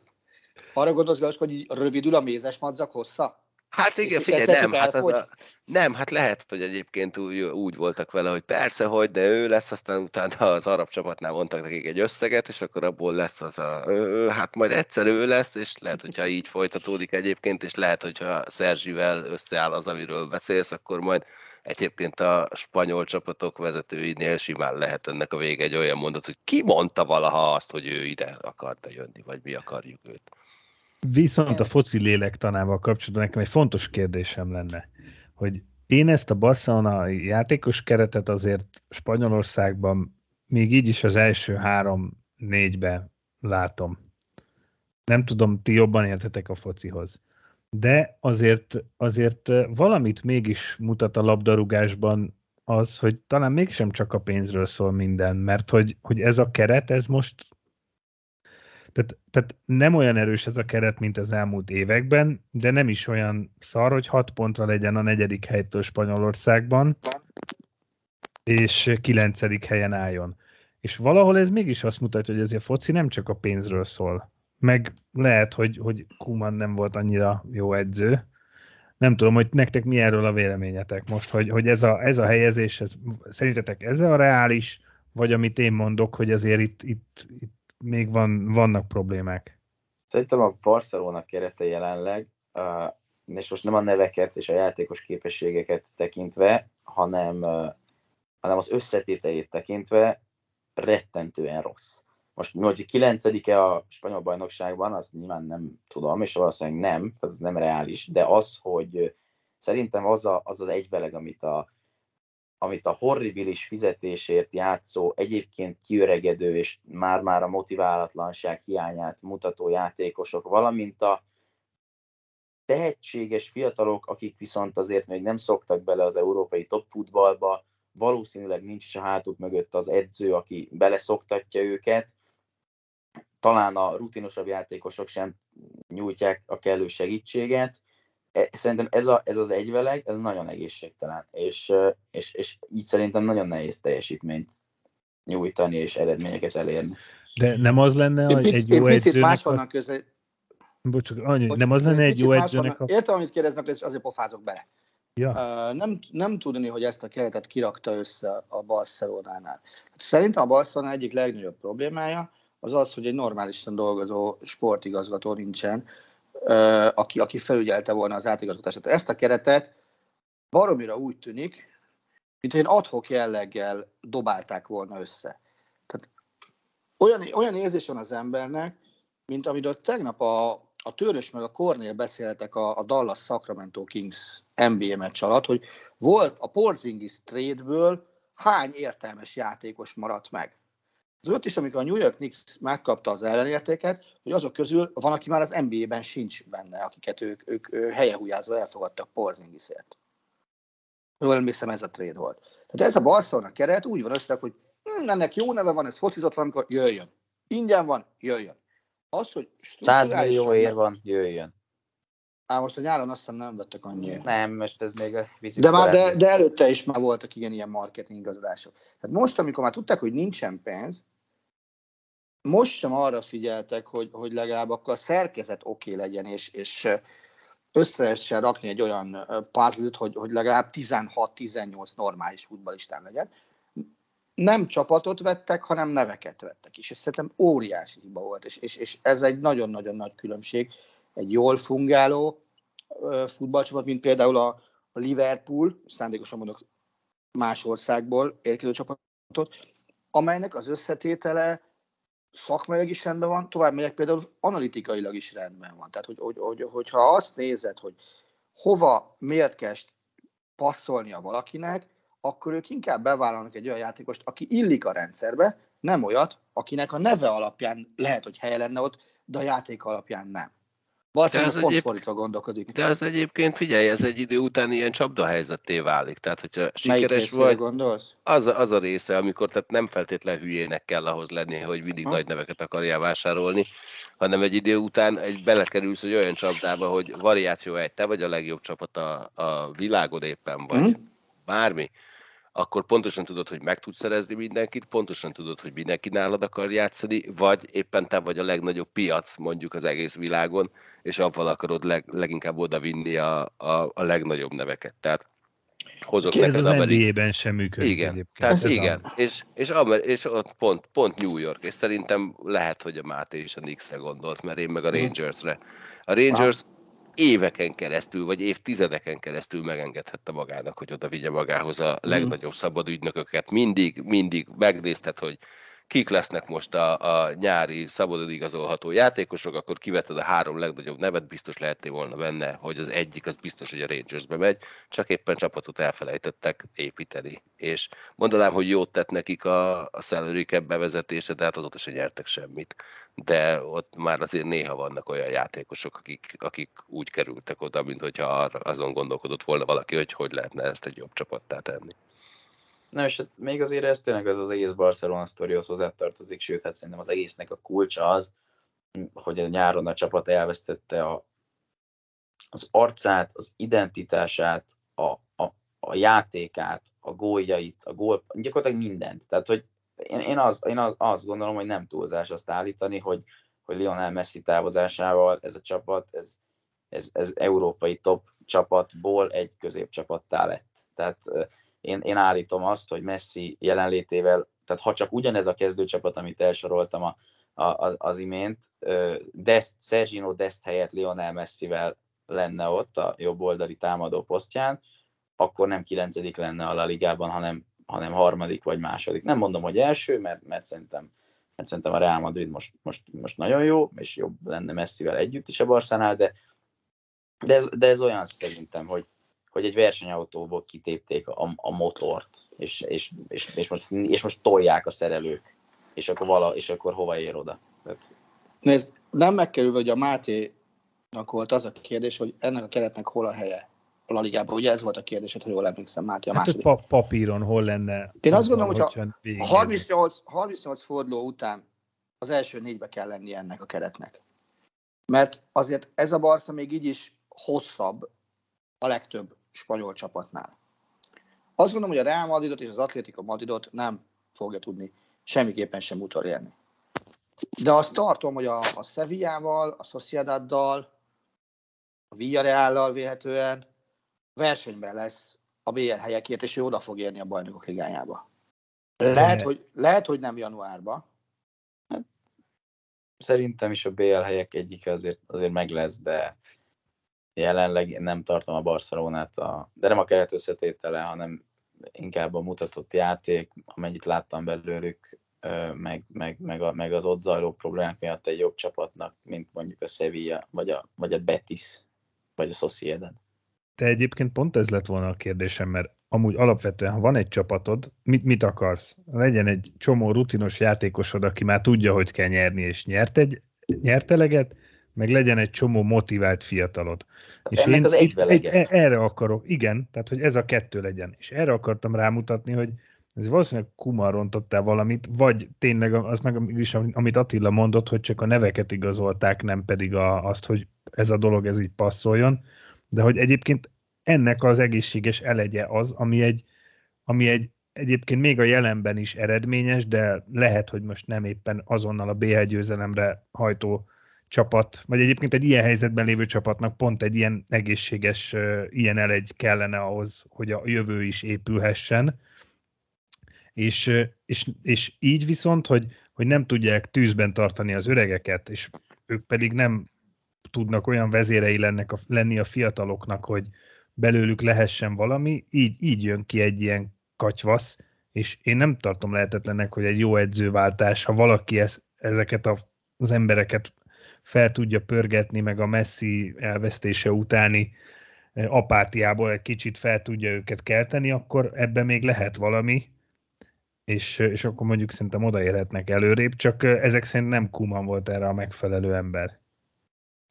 arra gondolsz, hogy rövidül a mézes madzak hossza? Hát igen, figyelj, nem, hát az a, nem, hát lehet, hogy egyébként úgy, úgy voltak vele, hogy persze, hogy, de ő lesz, aztán utána az arab csapatnál mondtak nekik egy összeget, és akkor abból lesz az a, ő, hát majd egyszer ő lesz, és lehet, hogyha így folytatódik egyébként, és lehet, hogyha Szerzsivel összeáll az, amiről beszélsz, akkor majd egyébként a spanyol csapatok vezetőinél simán lehet ennek a vége egy olyan mondat, hogy ki mondta valaha azt, hogy ő ide akarta jönni, vagy mi akarjuk őt. Viszont a foci lélektanával kapcsolatban nekem egy fontos kérdésem lenne, hogy én ezt a Barcelona játékos keretet azért Spanyolországban még így is az első három-négybe látom. Nem tudom, ti jobban értetek a focihoz. De azért, azért valamit mégis mutat a labdarúgásban az, hogy talán mégsem csak a pénzről szól minden, mert hogy, hogy ez a keret, ez most tehát, tehát nem olyan erős ez a keret, mint az elmúlt években, de nem is olyan szar, hogy hat pontra legyen a negyedik helytől Spanyolországban, és kilencedik helyen álljon. És valahol ez mégis azt mutatja, hogy ezért a foci nem csak a pénzről szól. Meg lehet, hogy, hogy Kuman nem volt annyira jó edző. Nem tudom, hogy nektek mi erről a véleményetek most, hogy, hogy ez, a, ez a helyezés, ez, szerintetek ez a reális, vagy amit én mondok, hogy azért itt, itt, itt még van, vannak problémák. Szerintem a Barcelona kerete jelenleg, és most nem a neveket és a játékos képességeket tekintve, hanem, hanem az összetételét tekintve rettentően rossz. Most hogy kilencedike a spanyol bajnokságban, az nyilván nem tudom, és valószínűleg nem, tehát ez nem reális, de az, hogy szerintem az a, az, az egybeleg, amit a, amit a horribilis fizetésért játszó, egyébként kiöregedő és már-már a motiválatlanság hiányát mutató játékosok, valamint a tehetséges fiatalok, akik viszont azért még nem szoktak bele az európai top futballba, valószínűleg nincs is a hátuk mögött az edző, aki beleszoktatja őket, talán a rutinosabb játékosok sem nyújtják a kellő segítséget. E, szerintem ez, a, ez az egyveleg, ez nagyon egészségtelen, és, és, és így szerintem nagyon nehéz teljesítményt nyújtani és eredményeket elérni. De nem az lenne egy, egy jó edzőnek... Máshonnan közel... Bocsuk, annyi, Bocsuk, nem az lenne egy jó edzőnek... A... Értem, amit kérdeznek, és azért pofázok bele. Ja. Uh, nem, nem tudni, hogy ezt a keretet kirakta össze a Barcelonánál. Szerintem a Barcelona egyik legnagyobb problémája az az, hogy egy normálisan dolgozó sportigazgató nincsen, aki, aki felügyelte volna az átigazgatását. Ezt a keretet baromira úgy tűnik, mint hogy adhok jelleggel dobálták volna össze. Tehát olyan, olyan érzés van az embernek, mint amiről tegnap a, a Törös meg a Cornél beszéltek a, a Dallas Sacramento Kings NBA meccs alatt, hogy volt a Porzingis trade-ből hány értelmes játékos maradt meg. Az öt is, amikor a New York Knicks megkapta az ellenértéket, hogy azok közül van, aki már az NBA-ben sincs benne, akiket ők, ők, ők helyehújázva elfogadtak Porzingisért. Jól emlékszem, ez a trade volt. Tehát ez a Barcelona keret úgy van össze, hogy hm, ennek jó neve van, ez focizott valamikor, jöjjön. Ingyen van, jöjjön. Az, hogy 100 millió ér van, jöjjön. Á, most a nyáron azt hiszem nem vettek annyi. Nem, most ez még a De, már, de, de, előtte is már voltak igen ilyen marketing igazolások. Tehát most, amikor már tudták, hogy nincsen pénz, most sem arra figyeltek, hogy, hogy legalább akkor a szerkezet oké okay legyen, és, és össze rakni egy olyan puzzle hogy, hogy legalább 16-18 normális futbalistán legyen. Nem csapatot vettek, hanem neveket vettek. És szerintem óriási hiba volt, és, és, és ez egy nagyon-nagyon nagy különbség. Egy jól fungáló futballcsapat, mint például a, a Liverpool, szándékosan mondok más országból érkező csapatot, amelynek az összetétele szakmailag is rendben van, tovább megyek például analitikailag is rendben van. Tehát, hogy, hogy, hogy, hogyha azt nézed, hogy hova miért kell passzolnia valakinek, akkor ők inkább bevállalnak egy olyan játékost, aki illik a rendszerbe, nem olyat, akinek a neve alapján lehet, hogy helye lenne ott, de a játék alapján nem. Valószínűleg pont egyéb... fordítva gondolkodik. De az egyébként, figyelj, ez egy idő után ilyen csapdahelyzetté válik. Tehát, hogyha sikeres vagy, gondolsz? Az, az a része, amikor tehát nem feltétlen hülyének kell ahhoz lenni, hogy mindig ha. nagy neveket akarjál vásárolni, hanem egy idő után egy belekerülsz egy olyan csapdába, hogy variáció egy, te vagy a legjobb csapat a, a világon éppen, vagy hmm. bármi, akkor pontosan tudod, hogy meg tudsz szerezni mindenkit, pontosan tudod, hogy mindenki nálad akar játszani, vagy éppen te vagy a legnagyobb piac mondjuk az egész világon, és avval akarod leg, leginkább oda vinni a, a, a legnagyobb neveket. Tehát hozok neked az Amerik... NBA-ben sem működik igen, egyébként. Tehát igen, a... és, és, Amer- és ott pont, pont New York, és szerintem lehet, hogy a Máté is a Knicksre gondolt, mert én meg a mhm. Rangersre. A Rangers éveken keresztül, vagy évtizedeken keresztül megengedhette magának, hogy oda vigye magához a legnagyobb szabad ügynököket. Mindig, mindig megnézted, hogy kik lesznek most a, a nyári szabadon igazolható játékosok, akkor kiveted a három legnagyobb nevet, biztos lehetné volna benne, hogy az egyik az biztos, hogy a Rangersbe megy, csak éppen csapatot elfelejtettek építeni. És mondanám, hogy jót tett nekik a, a salary cap bevezetése, de hát azóta se nyertek semmit. De ott már azért néha vannak olyan játékosok, akik, akik úgy kerültek oda, mint hogyha azon gondolkodott volna valaki, hogy hogy lehetne ezt egy jobb csapattá tenni. Na és hát még azért ez tényleg ez az egész Barcelona sztorihoz hozzátartozik, sőt, hát szerintem az egésznek a kulcsa az, hogy a nyáron a csapat elvesztette a, az arcát, az identitását, a, a, a játékát, a góljait, a gól, gyakorlatilag mindent. Tehát, hogy én, én, az, én az, azt gondolom, hogy nem túlzás azt állítani, hogy, hogy Lionel Messi távozásával ez a csapat, ez, ez, ez európai top csapatból egy középcsapattá lett. Tehát én, én állítom azt, hogy Messi jelenlétével, tehát ha csak ugyanez a kezdőcsapat, amit elsoroltam a, a, az imént, Dest, Sergino Dest helyett Lionel Messivel lenne ott a jobb oldali támadó posztján, akkor nem kilencedik lenne a La Ligában, hanem, hanem harmadik vagy második. Nem mondom, hogy első, mert, mert szerintem mert szerintem a Real Madrid most, most, most nagyon jó, és jobb lenne Messivel együtt is a Barszánál, de, de, ez, de ez olyan szerintem, hogy, hogy egy versenyautóból kitépték a, a motort, és, és, és, és, most, és most tolják a szerelők, és akkor, vala, és akkor hova ér oda? Tehát... Nézd, nem megkerülve, hogy a Máté volt az a kérdés, hogy ennek a keretnek hol a helye a La Ligában. Ugye ez volt a kérdés, hogy jól emlékszem, Máté a Hát, hogy második. pa- papíron hol lenne. Én azt gondolom, hogy A végignézzük. 38, 38 forduló után az első négybe kell lenni ennek a keretnek. Mert azért ez a Barca még így is hosszabb a legtöbb spanyol csapatnál. Azt gondolom, hogy a Real Madridot és az Atlético Madridot nem fogja tudni semmiképpen sem utolérni. De azt tartom, hogy a, a Sevillával, a Sociedaddal, a Villarreallal véhetően versenyben lesz a BL helyekért, és ő oda fog érni a bajnokok ligájába. Lehet, hogy, lehet, hogy nem januárban. Szerintem is a BL helyek egyike azért, azért meg lesz, de jelenleg nem tartom a Barcelonát, a, de nem a keret összetétele, hanem inkább a mutatott játék, amennyit láttam belőlük, meg, meg, meg, a, meg az ott zajló problémák miatt egy jobb csapatnak, mint mondjuk a Sevilla, vagy a, vagy a Betis, vagy a Sociedad. Te egyébként pont ez lett volna a kérdésem, mert amúgy alapvetően, ha van egy csapatod, mit, mit akarsz? Legyen egy csomó rutinos játékosod, aki már tudja, hogy kell nyerni, és nyert, egy, nyert eleget, meg legyen egy csomó motivált fiatalod. Ennek az itt egybe egy, legyen. e- erre akarok, igen, tehát hogy ez a kettő legyen. És erre akartam rámutatni, hogy ez valószínűleg Kuma rontottál valamit, vagy tényleg az meg is, amit Attila mondott, hogy csak a neveket igazolták, nem pedig a, azt, hogy ez a dolog ez így passzoljon, de hogy egyébként ennek az egészséges elegye az, ami egy, ami egy egyébként még a jelenben is eredményes, de lehet, hogy most nem éppen azonnal a BL győzelemre hajtó csapat, vagy egyébként egy ilyen helyzetben lévő csapatnak pont egy ilyen egészséges, ilyen elegy kellene ahhoz, hogy a jövő is épülhessen. És, és, és így viszont, hogy, hogy nem tudják tűzben tartani az öregeket, és ők pedig nem tudnak olyan vezérei lennek a, lenni a fiataloknak, hogy belőlük lehessen valami, így, így jön ki egy ilyen katyvasz, és én nem tartom lehetetlennek, hogy egy jó edzőváltás, ha valaki ez, ezeket a, az embereket fel tudja pörgetni, meg a Messi elvesztése utáni eh, apátiából egy kicsit fel tudja őket kelteni, akkor ebben még lehet valami, és, és akkor mondjuk szerintem odaérhetnek előrébb, csak eh, ezek szerint nem Kuman volt erre a megfelelő ember.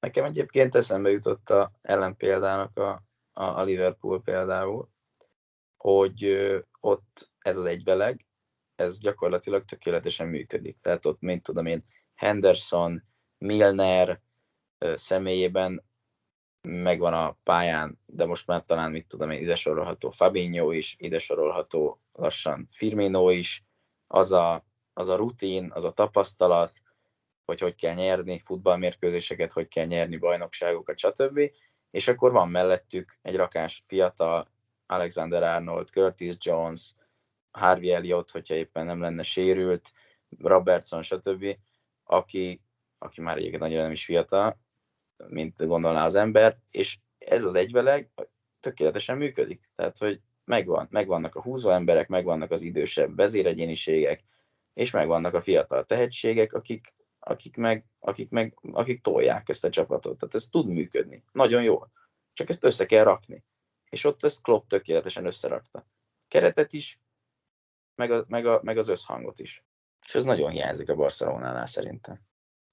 Nekem egyébként eszembe jutott a ellenpéldának a, a, Liverpool például, hogy ö, ott ez az egybeleg, ez gyakorlatilag tökéletesen működik. Tehát ott, mint tudom én, Henderson, Milner személyében megvan a pályán, de most már talán, mit tudom én, ide sorolható Fabinho is, ide sorolható lassan Firmino is, az a, az a rutin, az a tapasztalat, hogy hogy kell nyerni futballmérkőzéseket, hogy kell nyerni bajnokságokat, stb. És akkor van mellettük egy rakás fiatal, Alexander Arnold, Curtis Jones, Harvey Elliott, hogyha éppen nem lenne sérült, Robertson, stb., aki, aki már egyébként annyira nem is fiatal, mint gondolná az ember, és ez az egyveleg tökéletesen működik. Tehát, hogy megvan, megvannak a húzó emberek, megvannak az idősebb vezéregyéniségek, és megvannak a fiatal tehetségek, akik, akik, meg, akik, meg, akik tolják ezt a csapatot. Tehát ez tud működni. Nagyon jól. Csak ezt össze kell rakni. És ott ezt Klopp tökéletesen összerakta. Keretet is, meg, a, meg, a, meg az összhangot is. És ez nagyon hiányzik a Barcelonánál szerintem.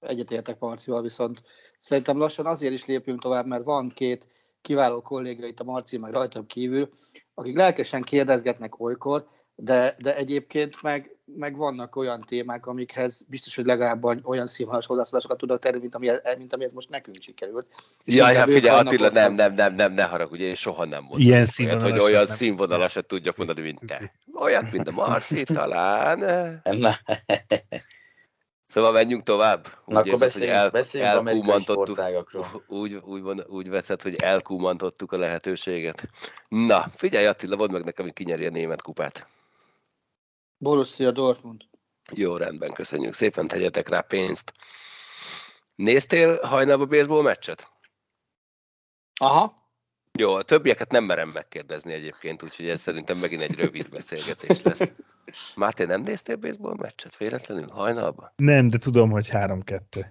Egyetértek Marcival, viszont szerintem lassan azért is lépünk tovább, mert van két kiváló kolléga itt a Marci, meg rajtam kívül, akik lelkesen kérdezgetnek olykor, de, de egyébként meg, meg vannak olyan témák, amikhez biztos, hogy legalább olyan színvonalas hozzászólásokat tudnak tenni, mint, ami, mint amihez most nekünk sikerült. És Ja, inkább hát figyelj, Attila, nem, nem, nem, nem, ne haragudj, én soha nem mondtam. Ilyen olyat, hogy olyan nem. színvonalasat tudja mondani, mint te. Olyat, mint a Marci, talán. Na, Szóval menjünk tovább. Na akkor érzed, beszéljünk, beszéljünk amerikai elkúmantottuk- sportágakról. [LAUGHS] úgy, úgy, van, úgy veszed, hogy elkúmantottuk a lehetőséget. Na, figyelj Attila, mondd meg nekem, hogy kinyeri a német kupát. Borussia Dortmund. Jó, rendben, köszönjük szépen, tegyetek rá pénzt. Néztél hajnalba baseball meccset? Aha, Jó, a többieket nem merem megkérdezni egyébként, úgyhogy ez szerintem megint egy rövid beszélgetés lesz. [LAUGHS] Máté, nem néztél baseball meccset véletlenül hajnalba? Nem, de tudom, hogy 3-2.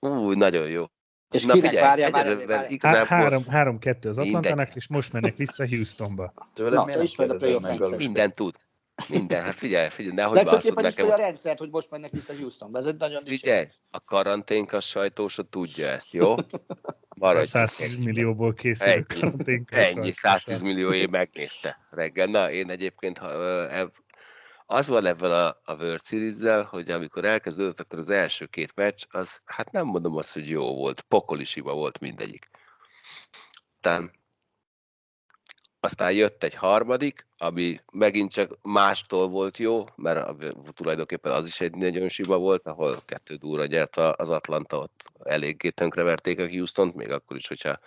Ú, nagyon jó. és Na kinek figyelj, várjál már, igazából 3-2 az Atlantának, és most mennek vissza Houstonba. Tőled Na, miért nem a meg. Galuska? mindent tud. Minden, hát figyelj, figyelj, nehogy is nekem. a rendszert, hogy most mennek vissza Houstonba. Ez egy nagyon Figyelj, a karanténka sajtósa tudja ezt, jó? Maradj. 110 millióból készül ennyi, karanténka. Ennyi, 110 millió én megnézte reggel. Na, én egyébként az van ebben a, a World series hogy amikor elkezdődött, akkor az első két meccs, az, hát nem mondom azt, hogy jó volt, pokoli sima volt mindegyik. Aztán aztán jött egy harmadik, ami megint csak mástól volt jó, mert tulajdonképpen az is egy nagyon siba volt, ahol kettő dúra gyert az Atlanta, ott eléggé tönkreverték a Houston-t, még akkor is, hogyha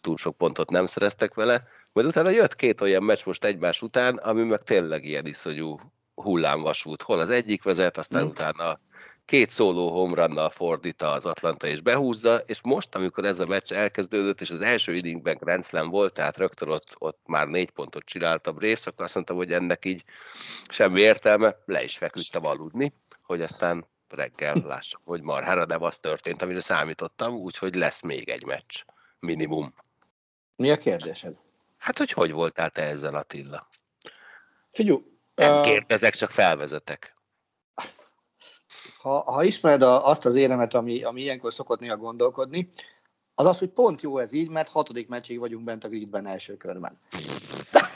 túl sok pontot nem szereztek vele. Majd utána jött két olyan meccs most egymás után, ami meg tényleg ilyen iszonyú hullámvasút. Hol az egyik vezet, aztán mm. utána két szóló homrannal fordít az Atlanta és behúzza, és most, amikor ez a meccs elkezdődött, és az első inningben Grand Slam volt, tehát rögtön ott, ott már négy pontot csinált a Braves, akkor azt mondtam, hogy ennek így semmi értelme, le is feküdtem aludni, hogy aztán reggel lássam, hogy marhára nem az történt, amire számítottam, úgyhogy lesz még egy meccs, minimum. Mi a kérdésed? Hát, hogy hogy voltál te ezzel, Attila? Figyelj, nem kérdezek, csak felvezetek ha, ha ismered a, azt az éremet, ami, ami ilyenkor szokott néha gondolkodni, az az, hogy pont jó ez így, mert hatodik meccsig vagyunk bent a gridben első körben.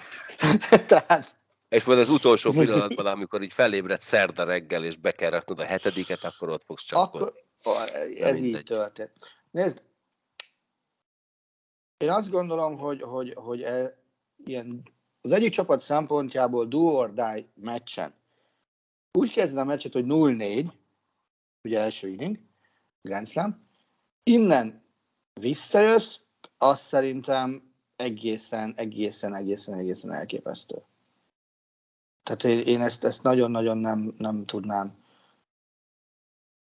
[LAUGHS] Tehát... És majd az utolsó pillanatban, amikor így felébred szerda reggel, és be kell raknod a hetediket, akkor ott fogsz csak Akkor, ez így történt. Nézd, én azt gondolom, hogy, hogy, hogy e, ilyen, az egyik csapat szempontjából do or die meccsen úgy kezded a meccset, hogy 0-4, ugye első inning, Grand Slam. Innen visszajössz, azt szerintem egészen, egészen, egészen, egészen elképesztő. Tehát én ezt, ezt nagyon-nagyon nem, nem tudnám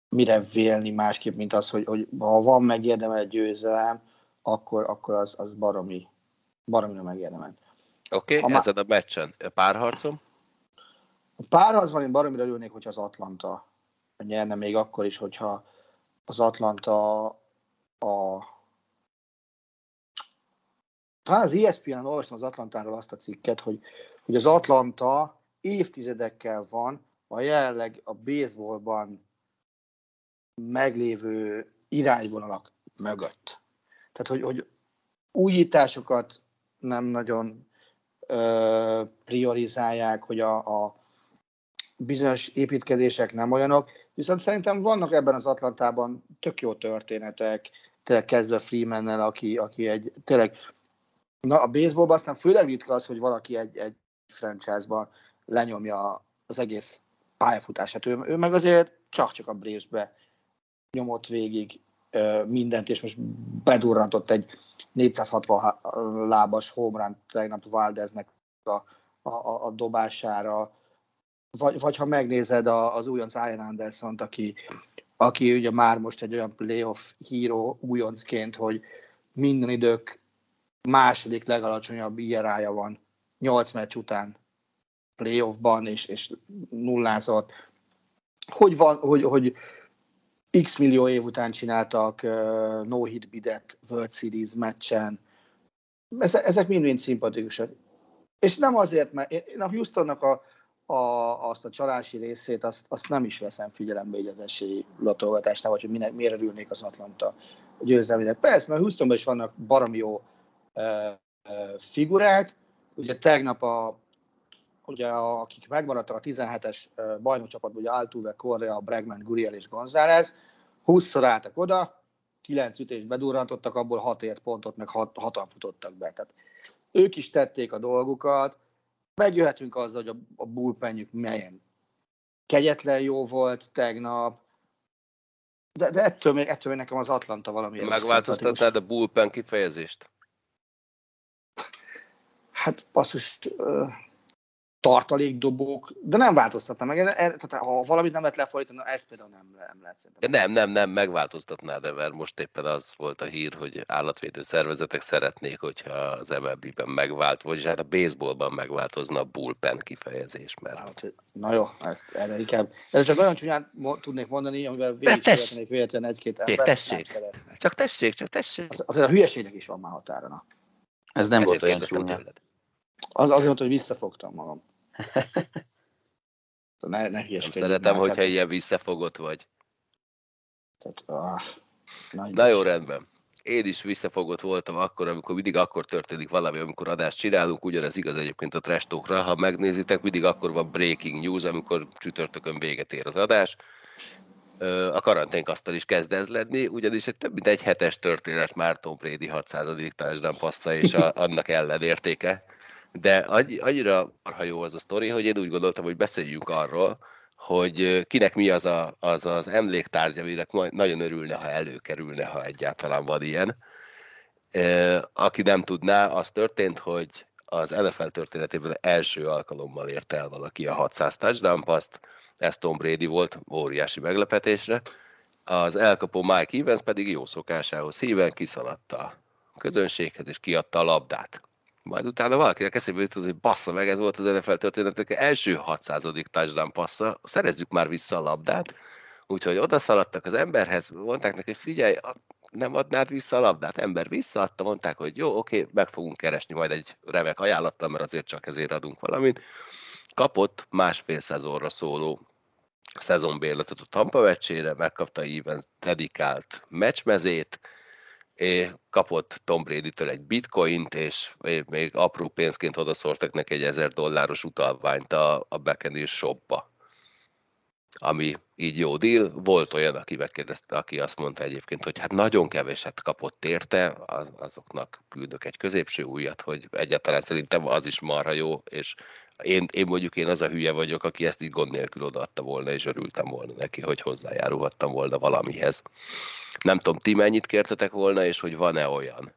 mire vélni másképp, mint az, hogy, hogy ha van megérdemelt győzelem, akkor, akkor az, az baromi, baromi megérdemelt. Oké, okay, ezen a meccsen párharcom? A párharcban én baromira örülnék, hogy az Atlanta nyerne még akkor is, hogyha az Atlanta a talán az ESPN-en olvastam az Atlantáról azt a cikket, hogy, hogy az Atlanta évtizedekkel van a jelenleg a baseballban meglévő irányvonalak mögött. Tehát, hogy, hogy újításokat nem nagyon ö, priorizálják, hogy a, a bizonyos építkezések nem olyanok, viszont szerintem vannak ebben az Atlantában tök jó történetek, tényleg kezdve Freemannel, aki, aki egy, tényleg, na a baseballban aztán főleg ritka az, hogy valaki egy, egy franchise-ban lenyomja az egész pályafutását. Ő, ő meg azért csak-csak a Braves-be nyomott végig mindent, és most bedurrantott egy 460 lábas homerun tegnap Valdeznek a, a, a dobására, vagy, vagy ha megnézed a, az újonc Ian anderson aki, aki ugye már most egy olyan playoff híró újoncként, hogy minden idők második legalacsonyabb IRA-ja van 8 meccs után playoffban, és, és nullázott. Hogy, van, hogy, hogy x millió év után csináltak uh, no-hit bidet World Series meccsen. Ezek mind-mind szimpatikusak. És nem azért, mert én a Houstonnak a, a, azt a csalási részét, azt, azt nem is veszem figyelembe így az esély latolgatásnál, vagy hogy minek, miért örülnék az Atlanta győzelmének. Persze, mert Houstonban is vannak baromi jó e, e, figurák. Ugye tegnap a, ugye a, akik megmaradtak a 17-es bajnokcsapatban, ugye Altuve, Correa, Bregman, Guriel és González, 20-szor álltak oda, 9 ütést bedurrantottak, abból 6 ért pontot, meg 6, 6 futottak be. Tehát ők is tették a dolgukat, megjöhetünk azzal, hogy a, a bullpenjük melyen kegyetlen jó volt tegnap, de, de ettől, még, ettől még nekem az Atlanta valami. Megváltoztattad a bullpen kifejezést? Hát basszus, tartalékdobók, de nem változtatna meg. Tehát, ha valamit nem lehet lefordítani, ezt például nem, nem lehet. De nem, nem, nem, megváltoztatná, de mert most éppen az volt a hír, hogy állatvédő szervezetek szeretnék, hogyha az MLB-ben megvált, vagyis hát a baseballban megváltozna a bullpen kifejezés. Mert... Hát, na jó, ezt erre inkább. Ez csak olyan csúnyán tudnék mondani, amivel végig véletlenül egy-két ember. Tessék, csak tessék, csak tessék. Az, azért a hülyeségnek is van már határa. Na. Ez nem Ezért volt olyan csúnya. Az, azért hogy visszafogtam magam. [LAUGHS] Ne, ne Nem szeretem, hogyha tehát- ilyen visszafogott vagy. tehát, ah, nagy Na jó, rendben. Én is visszafogott voltam akkor, amikor mindig akkor történik valami, amikor adást csinálunk, ugyanez igaz egyébként a trash talkra, ha megnézitek, mindig akkor van breaking news, amikor csütörtökön véget ér az adás. A karanténkasztal is kezd ez lenni, ugyanis egy több mint egy hetes történet már Tom Brady 600. touchdown passza és a, annak ellenértéke. De annyi- annyira marha jó az a sztori, hogy én úgy gondoltam, hogy beszéljünk arról, hogy kinek mi az a, az, az emléktárgy, aminek nagyon örülne, ha előkerülne, ha egyáltalán van ilyen. Aki nem tudná, az történt, hogy az NFL történetében első alkalommal ért el valaki a 600 touchdown paszt, ez Tom Brady volt, óriási meglepetésre. Az elkapó Mike Evans pedig jó szokásához híven kiszaladt a közönséghez, és kiadta a labdát. Majd utána valakinek eszébe jutott, hogy bassza meg, ez volt az NFL történetek első 600. touchdown passza, szerezzük már vissza a labdát. Úgyhogy oda szaladtak az emberhez, mondták neki, figyelj, nem adnád vissza a labdát? Ember visszaadta, mondták, hogy jó, oké, meg fogunk keresni majd egy remek ajánlattal, mert azért csak ezért adunk valamit. Kapott másfél szezonra szóló szezonbérletet a Tampa meccsére, megkapta Evans dedikált meccsmezét, kapott Tom Brady-től egy bitcoint, és még apró pénzként odaszórtak neki egy ezer dolláros utalványt a, a Buccaneers shopba ami így jó deal. Volt olyan, aki megkérdezte, aki azt mondta egyébként, hogy hát nagyon keveset kapott érte, az- azoknak küldök egy középső újat, hogy egyáltalán szerintem az is marha jó, és én, én mondjuk én az a hülye vagyok, aki ezt így gond nélkül odaadta volna, és örültem volna neki, hogy hozzájárulhattam volna valamihez. Nem tudom, ti mennyit kértetek volna, és hogy van-e olyan,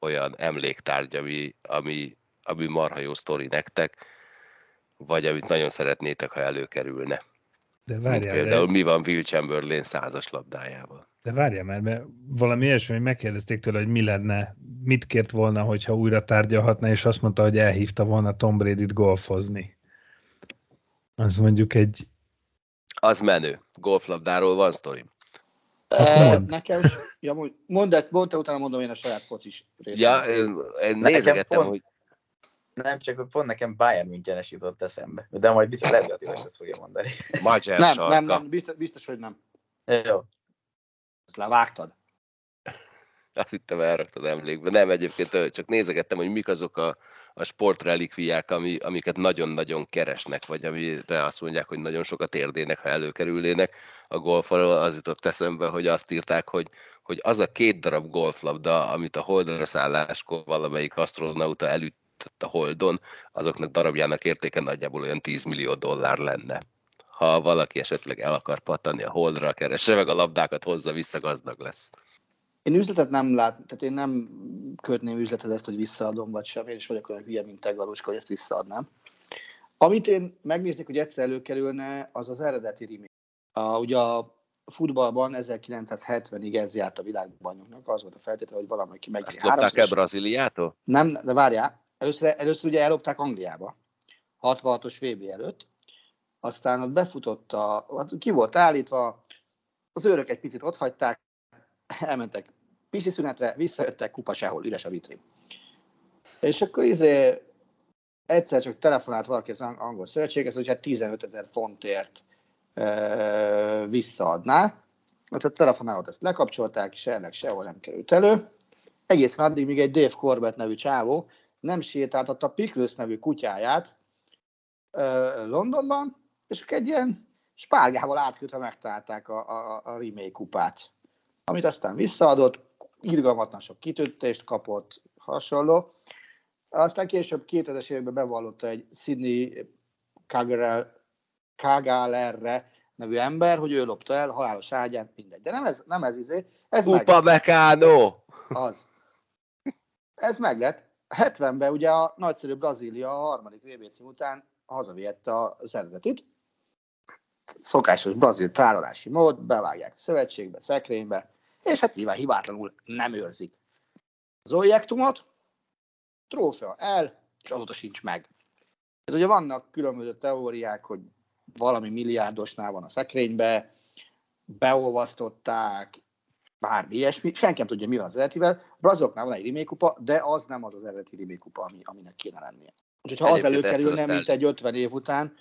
olyan emléktárgy, ami, ami, ami marha jó sztori nektek, vagy amit nagyon szeretnétek, ha előkerülne. De Mint várjál, például de, mi van Will Chamberlain százas labdájával. de várjál már, mert valami ilyesmi, hogy megkérdezték tőle, hogy mi lenne, mit kért volna, hogyha újra tárgyalhatna, és azt mondta, hogy elhívta volna Tom Brady-t golfozni. Az mondjuk egy, Az menő. Golflabdáról van sztorim. Mondd. nekem, ja, mondd, mondd, utána mondom én a saját focis részt. Ja, én, nézegettem, pont- hogy Nem, csak hogy pont nekem Bayern Münchenes jutott eszembe. De majd biztos lehet, hogy ezt fogja mondani. Magyar nem, sarka. nem, nem, biztos, biztos, hogy nem. Jó. Ezt levágtad. Azt hittem elraktad emlékbe. Nem, egyébként csak nézegettem, hogy mik azok a, a sportrelikviák, ami, amiket nagyon-nagyon keresnek, vagy amire azt mondják, hogy nagyon sokat érdének, ha előkerülnének. A golfalól az jutott eszembe, hogy azt írták, hogy, hogy az a két darab golflabda, amit a holdra szálláskor valamelyik astronauta elütött a holdon, azoknak darabjának értéke nagyjából olyan 10 millió dollár lenne. Ha valaki esetleg el akar pattanni a holdra, keresse meg a labdákat, hozza vissza, gazdag lesz. Én üzletet nem lát, tehát én nem kötném üzletet ezt, hogy visszaadom, vagy sem. Én is vagyok olyan hülye, mint te, Galuska, hogy ezt visszaadnám. Amit én megnéznék, hogy egyszer előkerülne, az az eredeti remake. A, ugye a futballban 1970-ig ez járt a világbajnoknak, az volt a feltétele, hogy valamelyik meg Ezt lopták el Brazíliától? Nem, de várjál, először, először ugye ellopták Angliába, 66-os VB előtt, aztán ott befutott a, hát ki volt állítva, az őrök egy picit ott hagyták, elmentek pisi szünetre, visszajöttek, kupa sehol, üres a vitrin. És akkor izé egyszer csak telefonált valaki az ang- angol szövetséghez, hogy hát 15 ezer fontért e, visszaadná. Hát a telefonálót ezt lekapcsolták, se ennek sehol nem került elő. Egészen addig, míg egy Dave Corbett nevű csávó nem sétáltatta Pickles nevű kutyáját ö, Londonban, és egy ilyen spárgával átkötve megtalálták a, a, a remake kupát, amit aztán visszaadott, irgalmatlan sok kitöltést kapott, hasonló. Aztán később 2000-es években bevallotta egy Sydney Kagalerre nevű ember, hogy ő lopta el halálos ágyát, mindegy. De nem ez, nem ez izé, ez Upa Meccano! az. Ez meg lett. 70-ben ugye a nagyszerű Brazília a harmadik VB cím után hazavihette az eredetit. Szokásos brazil tárolási mód, bevágják a szövetségbe, szekrénybe, és hát nyilván hibátlanul nem őrzik az objektumot, trófea el, és azóta sincs meg. Ez ugye vannak különböző teóriák, hogy valami milliárdosnál van a szekrénybe, beolvasztották, bármi ilyesmi, senki nem tudja, mi van az eredetivel. A braziloknál van egy remake kupa, de az nem az az eredeti remake kupa, ami, aminek kéne lennie. Úgyhogy ha az előkerülne, mint egy 50 év után,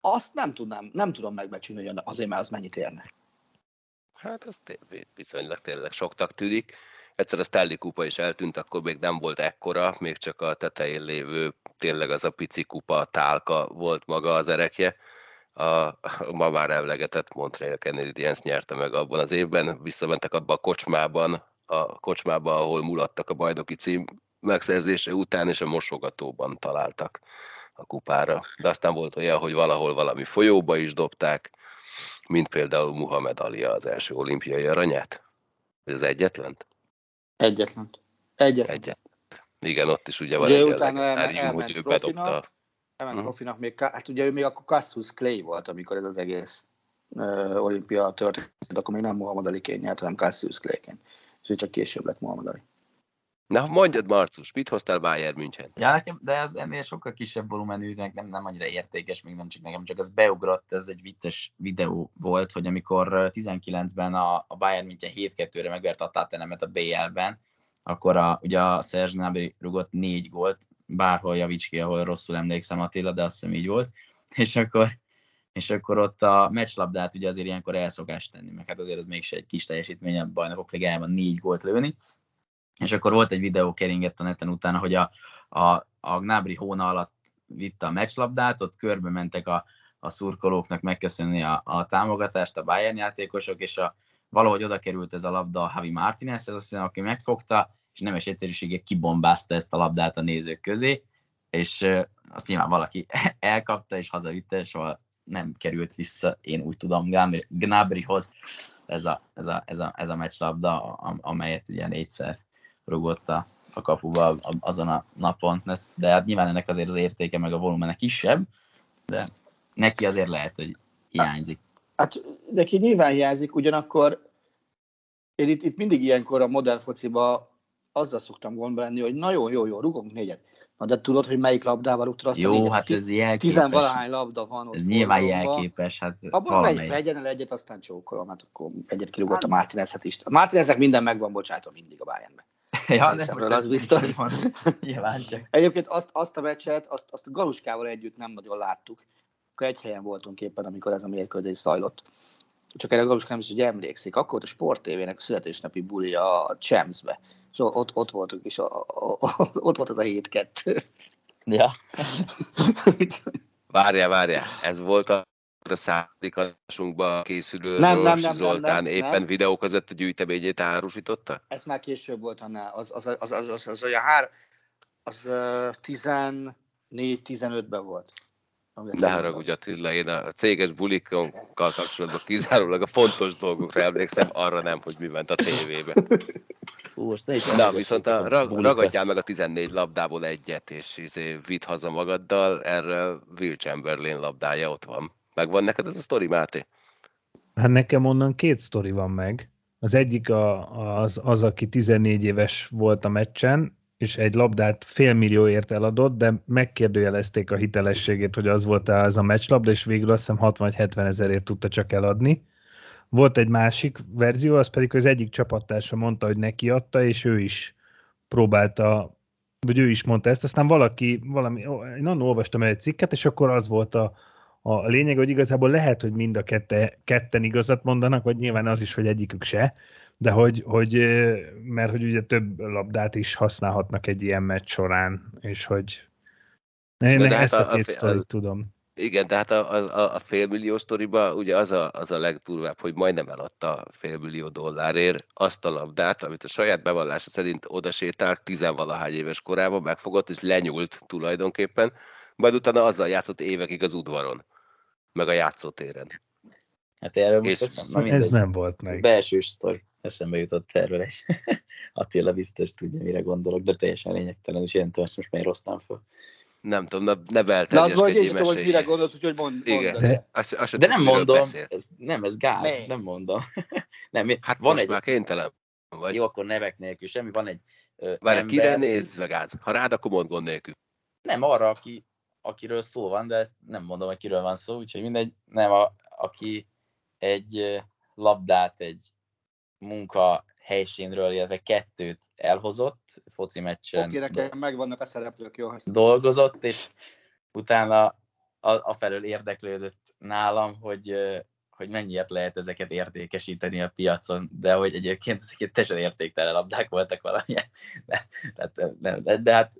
azt nem tudnám, nem tudom megbecsülni, hogy azért már az mennyit érne. Hát ez viszonylag tényleg soktak tűnik. Egyszer a Stanley kupa is eltűnt, akkor még nem volt ekkora, még csak a tetején lévő, tényleg az a pici kupa, tálka volt maga az erekje. A, ma már emlegetett Montreal Canadiens nyerte meg abban az évben, visszamentek abba a kocsmában, a kocsmába, ahol mulattak a bajnoki cím megszerzése után, és a mosogatóban találtak a kupára. De aztán volt olyan, hogy valahol valami folyóba is dobták, mint például Muhammad Ali az első olimpiai aranyát. Ez az egyetlen? Egyetlen. Egyetlen. Egyetlen. Igen, ott is ugye van ugye egy utána elment, elment hogy ő bedobta. Elment uh-huh. profinak még, hát ugye ő még akkor Cassius Clay volt, amikor ez az egész uh, olimpia történt, akkor még nem Muhammad Ali nyert, hanem Cassius Clay-ként. És ő csak később lett Muhammad Ali. Na, mondjad, Marcus, mit hoztál Bayern München? Ja, nekem, de ez ennél sokkal kisebb volumenűnek nem, nem annyira értékes, még nem csak nekem, csak az beugrott, ez egy vicces videó volt, hogy amikor 19-ben a, a Bayern München 7-2-re megvert a Tottenhamet a BL-ben, akkor a, ugye a Serge Gnabry rugott négy gólt, bárhol javíts ki, ahol rosszul emlékszem Attila, de azt hiszem így volt, és akkor, és akkor ott a meccslabdát ugye azért ilyenkor elszokás tenni, meg hát azért az mégse egy kis teljesítmény a bajnokok ligájában négy gólt lőni, és akkor volt egy videó keringett a neten utána, hogy a, a, a Gnabry hóna alatt vitte a meccslabdát, ott körbe mentek a, a szurkolóknak megköszönni a, a támogatást, a Bayern játékosok, és a, valahogy oda került ez a labda a Javi Martinez, ez azt hiszem, aki megfogta, és nemes egyszerűsége kibombázta ezt a labdát a nézők közé, és azt nyilván valaki [LAUGHS] elkapta és hazavitte, soha nem került vissza, én úgy tudom, Gnabryhoz ez a, ez a, ez a, ez a meccslabda, amelyet ugye négyszer rugott a, a kapuba azon a napon, de hát nyilván ennek azért az értéke meg a volumene kisebb, de neki azért lehet, hogy hiányzik. Hát neki nyilván hiányzik, ugyanakkor én itt, itt mindig ilyenkor a modern fociba azzal szoktam gondba lenni, hogy na jó, jó, jó, rugunk négyet. Na de tudod, hogy melyik labdával rúgtad azt Jó, a négyet? hát ez jelképes. Tizenvalahány labda van ott. Ez nyilván jelképes. Hát Abban megy, vegyen el egyet, aztán csókolom, hát akkor egyet kirúgott a Martinezhet is. A Martineznek minden megvan bocsátva mindig a Bayernben. [LAUGHS] ja, nem, most az biztos. Nyilván csak. Egyébként azt, azt a meccset, azt, azt a Galuskával együtt nem nagyon láttuk. Akkor egy helyen voltunk éppen, amikor ez a mérkőzés zajlott. Csak erre a Galuska nem is, hogy emlékszik. Akkor a Sport TV-nek születésnapi buli a Champs-be. Szóval ott, ott voltunk, és a, a, a, ott volt az a 7-2. Ja. [LAUGHS] várjál, várjál, ez volt a a századik adásunkba készülő nem, nem, nem, Zoltán nem, nem, éppen nem. videó között a gyűjteményét árusította? Ez már később volt annál, az, az, az, az, az, az, olyan hár, az uh, 14-15-ben volt. Ne haragudj Attila, én a céges bulikkal kapcsolatban kizárólag a fontos dolgokra emlékszem, arra nem, hogy mi ment a tévébe. Fú, most ne Na, viszont a, rag, ragadjál meg a 14 labdából egyet, és izé, vidd haza magaddal, erre Will Chamberlain labdája ott van. Megvan neked ez a sztori, Máté? Hát nekem onnan két sztori van meg. Az egyik a, az, az, aki 14 éves volt a meccsen, és egy labdát félmillióért eladott, de megkérdőjelezték a hitelességét, hogy az volt az a meccslabda, és végül azt hiszem 60 vagy 70 ezerért tudta csak eladni. Volt egy másik verzió, az pedig az egyik csapattársa mondta, hogy neki adta, és ő is próbálta, vagy ő is mondta ezt, aztán valaki, valami, én annak olvastam egy cikket, és akkor az volt a, a lényeg, hogy igazából lehet, hogy mind a kette, ketten igazat mondanak, vagy nyilván az is, hogy egyikük se, de hogy, hogy mert hogy ugye több labdát is használhatnak egy ilyen meccs során, és hogy én de ezt hát a, a két sztorit tudom. Igen, de hát a, a, a félmillió sztoriba ugye az a, az a legdurvább, hogy majdnem eladta félmillió dollárért azt a labdát, amit a saját bevallása szerint odasétált tizenvalahány éves korában, megfogott és lenyúlt tulajdonképpen, majd utána azzal játszott évekig az udvaron meg a játszótéren. Hát erről most eszem, na Ez nem volt meg. Belső sztori. Eszembe jutott erről egy. [LAUGHS] Attila biztos tudja, mire gondolok, de teljesen lényegtelen, és jelentő ezt most már rosszám fel. Nem tudom, ne, ne belterjeskedjél. Na, hogy mire gondolsz, úgyhogy mond, Igen. De, azt, azt de nem mondom, ez, nem, ez gáz, ne. nem mondom. [LAUGHS] nem, hát van most egy, már kénytelen vagy. Jó, akkor nevek nélkül, semmi, van egy Várj, ember... kire nézve gáz? Ha rád, akkor mond gond nélkül. Nem, arra, aki akiről szó van, de ezt nem mondom, hogy kiről van szó, úgyhogy mindegy, nem, a, aki egy labdát egy munka helyszínről, illetve kettőt elhozott, foci meccsen. Oké, nekem megvannak a szereplők, jó. Dolgozott, és utána a felől érdeklődött nálam, hogy, hogy mennyiért lehet ezeket értékesíteni a piacon, de hogy egyébként ezek teljesen értéktelen labdák voltak valamilyen. [LAUGHS] De, de, de, de, de hát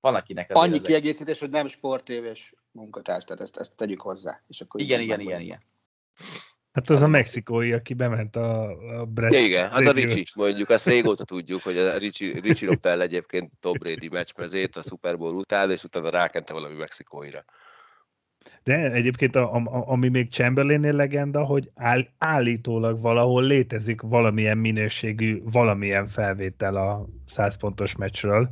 van akinek Annyi ezek... kiegészítés, hogy nem sportéves munkatárs, tehát ezt, ezt tegyük hozzá. És akkor igen, igen, igen, igen. Hát az a mexikói, aki bement a, a Brett. Ja, igen, hát a Ricsi, mondjuk, azt régóta tudjuk, hogy a Ricsi, Ricsi lopta el egyébként Tom Brady meccsmezét a Super Bowl után, és utána rákente valami mexikóira. De egyébként a, a, ami még Chamberlainnél legenda, hogy áll, állítólag valahol létezik valamilyen minőségű, valamilyen felvétel a 100 pontos meccsről,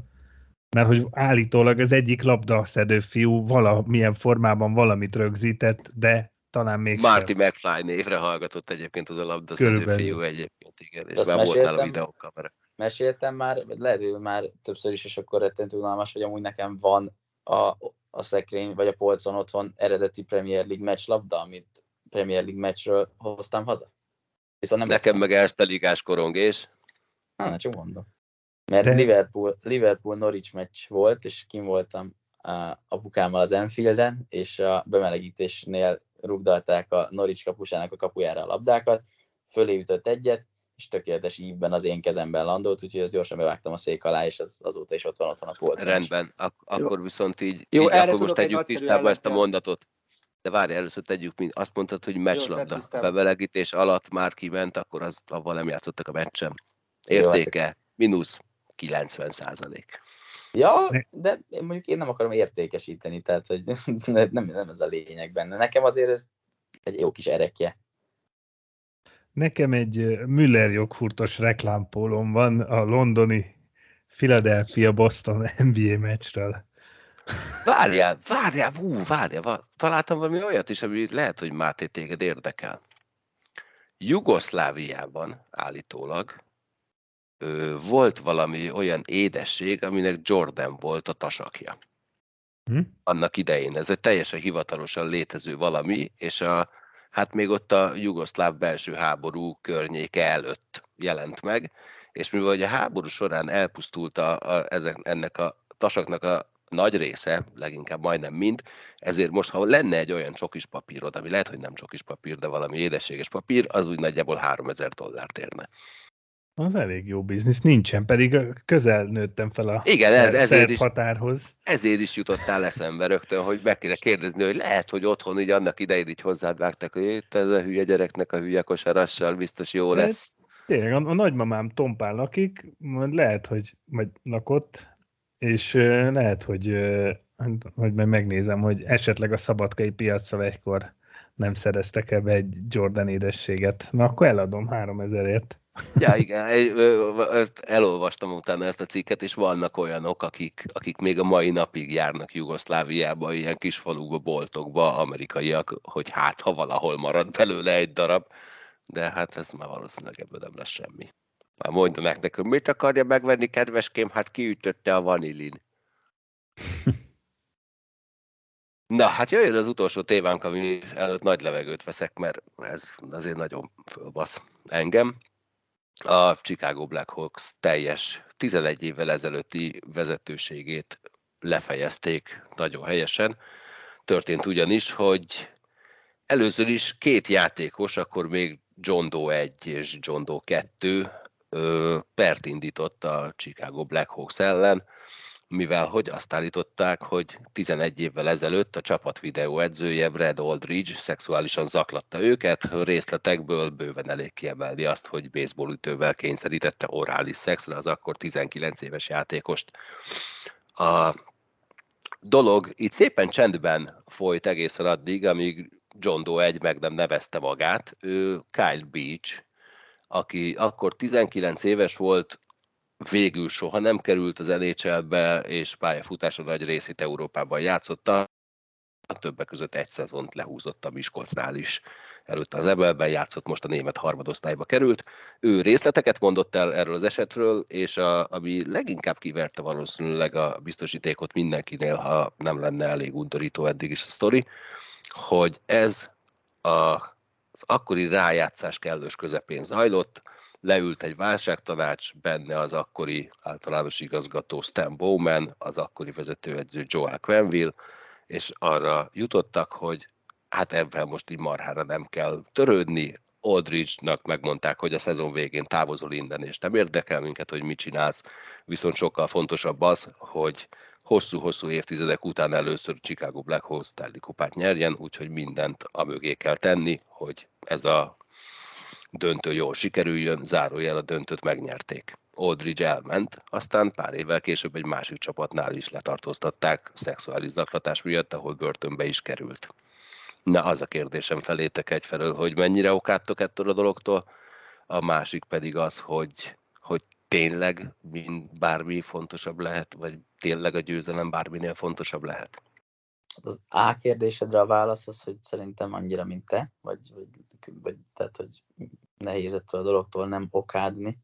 mert hogy állítólag az egyik labdaszedő fiú valamilyen formában valamit rögzített, de talán még Marty sem. McFly névre hallgatott egyébként az a labdaszedő fiú egyébként, igen, és már volt nála videókamera. Meséltem már, lehet, hogy már többször is, és akkor rettentő unalmas, hogy amúgy nekem van a, a szekrény, vagy a polcon otthon eredeti Premier League meccslabda, amit Premier League meccsről hoztam haza. Viszont nem Nekem meg ezt a ligás korongés. Hát, csak mondom. Mert De... Liverpool, Liverpool Norwich meccs volt, és kim voltam a apukámmal az Enfielden, és a bemelegítésnél rugdalták a Norwich kapusának a kapujára a labdákat, fölé ütött egyet, és tökéletes ívben az én kezemben landolt, úgyhogy ezt gyorsan bevágtam a szék alá, és az, azóta is ott van otthon a polcon. Rendben, Ak- akkor viszont így, Jó, így akkor most tegyük tisztába ezt a mondatot. De várj, először tegyük, mint azt mondtad, hogy meccslabda. Bemelegítés alatt már kiment, akkor az, avval nem játszottak a meccsem. Értéke, Jó, hát... mínusz 90 százalék. Ja, de mondjuk én nem akarom értékesíteni, tehát hogy [LAUGHS] nem, nem ez a lényeg benne. Nekem azért ez egy jó kis erekje. Nekem egy Müller joghurtos reklámpólom van a londoni Philadelphia Boston NBA meccsről. Várjál, várjál, hú, várjál, találtam valami olyat is, ami lehet, hogy Máté téged érdekel. Jugoszláviában állítólag ö, volt valami olyan édesség, aminek Jordan volt a tasakja. Hm? Annak idején. Ez egy teljesen hivatalosan létező valami, és a, hát még ott a jugoszláv belső háború környéke előtt jelent meg, és mivel a háború során elpusztult a, a, ezek, ennek a tasaknak a nagy része, leginkább majdnem mind, ezért most, ha lenne egy olyan csokis papírod, ami lehet, hogy nem csokis papír, de valami édességes papír, az úgy nagyjából 3000 dollárt érne. Az elég jó biznisz, nincsen, pedig közel nőttem fel a Igen, ez, ezért is, határhoz. Ezért is jutottál eszembe rögtön, hogy meg kéne kérdezni, hogy lehet, hogy otthon így annak idején így hozzád vágtak, hogy itt ez a hülye gyereknek a hülye kosarassal biztos jó lesz. De, tényleg, a, a nagymamám tompál lakik, majd lehet, hogy majd lakott, és lehet, hogy, hogy majd megnézem, hogy esetleg a szabadkai piacra egykor nem szereztek ebbe egy Jordan édességet. Na akkor eladom 3000ért. Ja, igen, ezt elolvastam utána ezt a cikket, és vannak olyanok, akik, akik még a mai napig járnak Jugoszláviába, ilyen kis falukba, boltokba, amerikaiak, hogy hát, ha valahol marad belőle egy darab, de hát ez már valószínűleg ebből nem lesz semmi. Már mondanak nekem, mit akarja megvenni, kedveském, hát kiütötte a vanilin. [LAUGHS] Na, hát jöjjön az utolsó témánk, ami előtt nagy levegőt veszek, mert ez azért nagyon fölbasz engem a Chicago Blackhawks teljes 11 évvel ezelőtti vezetőségét lefejezték nagyon helyesen. Történt ugyanis, hogy először is két játékos, akkor még John Doe 1 és John Doe 2 pert indított a Chicago Blackhawks ellen, mivel hogy azt állították, hogy 11 évvel ezelőtt a csapat videó edzője Brad Aldridge szexuálisan zaklatta őket, részletekből bőven elég kiemelni azt, hogy ütővel kényszerítette orális szexre az akkor 19 éves játékost. A dolog itt szépen csendben folyt egészen addig, amíg John Doe egy meg nem nevezte magát, ő Kyle Beach, aki akkor 19 éves volt, végül soha nem került az NHL-be, és pályafutása nagy részét Európában játszotta. A többek között egy szezont lehúzott a Miskolcnál is. Előtte az Ebelben játszott, most a német harmadosztályba került. Ő részleteket mondott el erről az esetről, és a, ami leginkább kiverte valószínűleg a biztosítékot mindenkinél, ha nem lenne elég undorító eddig is a sztori, hogy ez a, az akkori rájátszás kellős közepén zajlott, leült egy válságtanács, benne az akkori általános igazgató Stan Bowman, az akkori vezetőedző Joel Quenville, és arra jutottak, hogy hát ebben most így marhára nem kell törődni, Aldridge-nak megmondták, hogy a szezon végén távozol innen, és nem érdekel minket, hogy mit csinálsz, viszont sokkal fontosabb az, hogy hosszú-hosszú évtizedek után először Chicago Black Hole Stanley kupát nyerjen, úgyhogy mindent a mögé kell tenni, hogy ez a döntő jól sikerüljön, zárójel a döntőt megnyerték. Aldridge elment, aztán pár évvel később egy másik csapatnál is letartóztatták szexuális zaklatás miatt, ahol börtönbe is került. Na, az a kérdésem felétek egyfelől, hogy mennyire okáttok ettől a dologtól, a másik pedig az, hogy, hogy tényleg mind bármi fontosabb lehet, vagy tényleg a győzelem bárminél fontosabb lehet? Hát az A kérdésedre a válasz az, hogy szerintem annyira, mint te, vagy, vagy, vagy tehát, hogy nehéz ettől a dologtól nem okádni.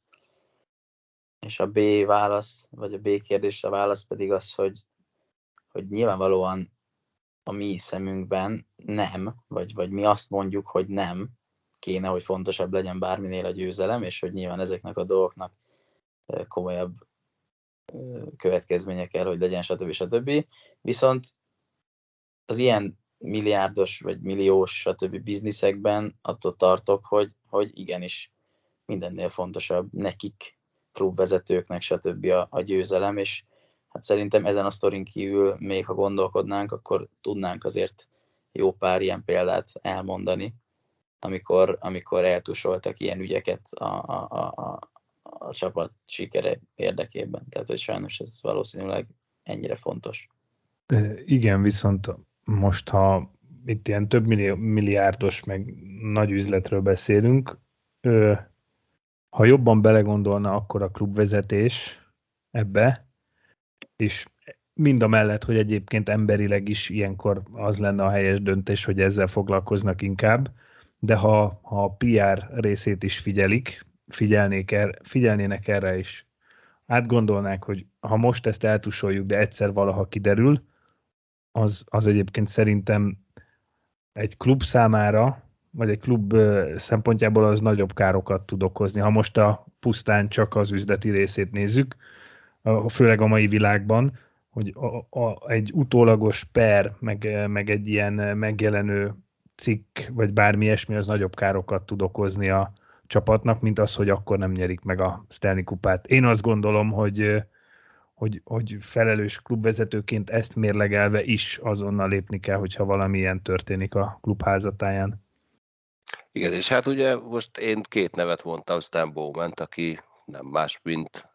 És a B válasz, vagy a B kérdésre a válasz pedig az, hogy, hogy nyilvánvalóan a mi szemünkben nem, vagy, vagy mi azt mondjuk, hogy nem kéne, hogy fontosabb legyen bárminél a győzelem, és hogy nyilván ezeknek a dolgoknak komolyabb következménye kell, hogy legyen, stb. stb. Viszont az ilyen milliárdos vagy milliós, stb. bizniszekben attól tartok, hogy, hogy igenis mindennél fontosabb nekik, klubvezetőknek, stb. a, a győzelem, és hát szerintem ezen a sztorin kívül még ha gondolkodnánk, akkor tudnánk azért jó pár ilyen példát elmondani, amikor, amikor eltusoltak ilyen ügyeket a, a, a, a csapat sikere érdekében. Tehát, hogy sajnos ez valószínűleg ennyire fontos. Igen, viszont most, ha itt ilyen több milliárdos, meg nagy üzletről beszélünk, ha jobban belegondolna, akkor a klubvezetés ebbe, és mind a mellett, hogy egyébként emberileg is ilyenkor az lenne a helyes döntés, hogy ezzel foglalkoznak inkább, de ha, ha a PR részét is figyelik, figyelnék er, figyelnének erre is, átgondolnák, hogy ha most ezt eltusoljuk, de egyszer valaha kiderül, az, az egyébként szerintem egy klub számára, vagy egy klub szempontjából az nagyobb károkat tud okozni. Ha most a pusztán csak az üzleti részét nézzük, főleg a mai világban, hogy a, a, egy utólagos per, meg, meg egy ilyen megjelenő cikk, vagy bármi ilyesmi, az nagyobb károkat tud okozni a csapatnak, mint az, hogy akkor nem nyerik meg a Stanley kupát. Én azt gondolom, hogy, hogy, hogy felelős klubvezetőként ezt mérlegelve is azonnal lépni kell, hogyha valamilyen történik a klub házatáján. Igen, és hát ugye most én két nevet mondtam, Stan Bowman, aki nem más, mint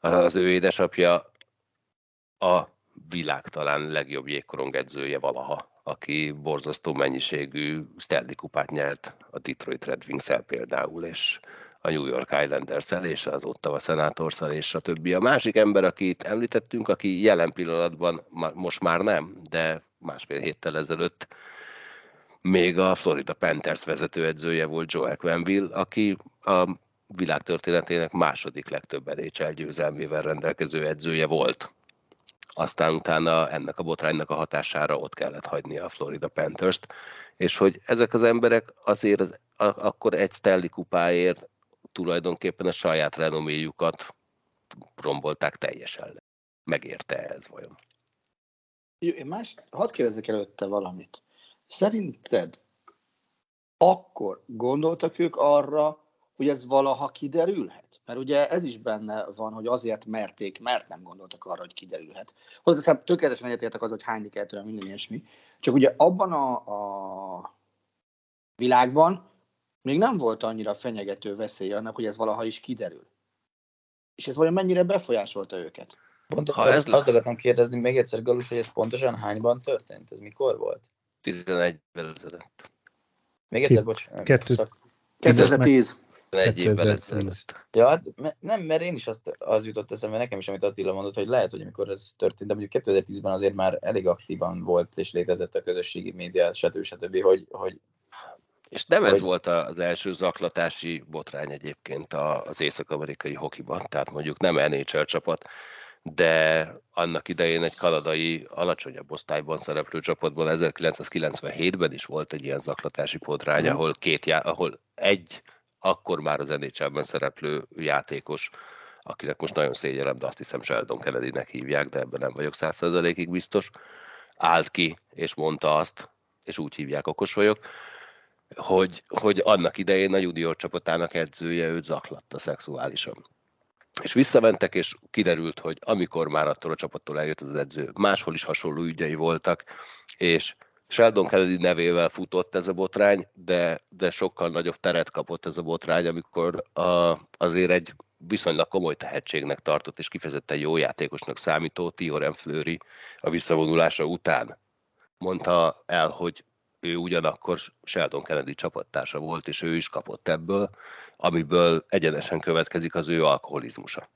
az ő édesapja a világ talán legjobb jégkorong edzője valaha, aki borzasztó mennyiségű Stanley kupát nyert a Detroit Red wings például, és a New York islanders és az Ottawa senators és a többi. A másik ember, akit említettünk, aki jelen pillanatban most már nem, de másfél héttel ezelőtt még a Florida Panthers vezetőedzője volt Joel Quenville, aki a világ történetének második legtöbb NHL győzelmével rendelkező edzője volt. Aztán utána ennek a botránynak a hatására ott kellett hagyni a Florida Panthers-t, és hogy ezek az emberek azért az, akkor egy Stanley kupáért tulajdonképpen a saját renoméjukat rombolták teljesen. Megérte ez vajon? Jó, én más, hadd kérdezzek előtte valamit. Szerinted akkor gondoltak ők arra, hogy ez valaha kiderülhet? Mert ugye ez is benne van, hogy azért merték, mert nem gondoltak arra, hogy kiderülhet. Hozzáteszem, tökéletesen egyetértek az, hogy hányni kell tőle minden ilyesmi. Csak ugye abban a, a világban még nem volt annyira fenyegető veszély annak, hogy ez valaha is kiderül. És ez vajon mennyire befolyásolta őket? Pont ha ez azt akartam kérdezni még egyszer, Galus, hogy ez pontosan hányban történt? Ez mikor volt? 11 ezelőtt. Még egyszer, bocs. 2010. Egy évvel ezelőtt. Ja, hát nem, mert én is azt, az jutott eszembe nekem is, amit Attila mondott, hogy lehet, hogy amikor ez történt, de mondjuk 2010-ben azért már elég aktívan volt és létezett a közösségi média, stb. stb., hogy, hogy és nem ez volt az első zaklatási botrány egyébként az észak-amerikai hokiban, tehát mondjuk nem NHL csapat, de annak idején egy kanadai alacsonyabb osztályban szereplő csapatból 1997-ben is volt egy ilyen zaklatási botrány, mm. ahol, két já- ahol egy akkor már az NHL-ben szereplő játékos, akinek most nagyon szégyellem, de azt hiszem Sheldon Kennedy-nek hívják, de ebben nem vagyok százszerzalékig biztos, állt ki, és mondta azt, és úgy hívják, okos vagyok, hogy, hogy annak idején a junior csapatának edzője őt zaklatta szexuálisan. És visszamentek, és kiderült, hogy amikor már attól a csapattól eljött az edző, máshol is hasonló ügyei voltak, és Sheldon Kennedy nevével futott ez a botrány, de, de sokkal nagyobb teret kapott ez a botrány, amikor a, azért egy viszonylag komoly tehetségnek tartott, és kifejezetten jó játékosnak számító Tioren Fleury a visszavonulása után mondta el, hogy ő ugyanakkor Sheldon Kennedy csapattársa volt, és ő is kapott ebből, amiből egyenesen következik az ő alkoholizmusa.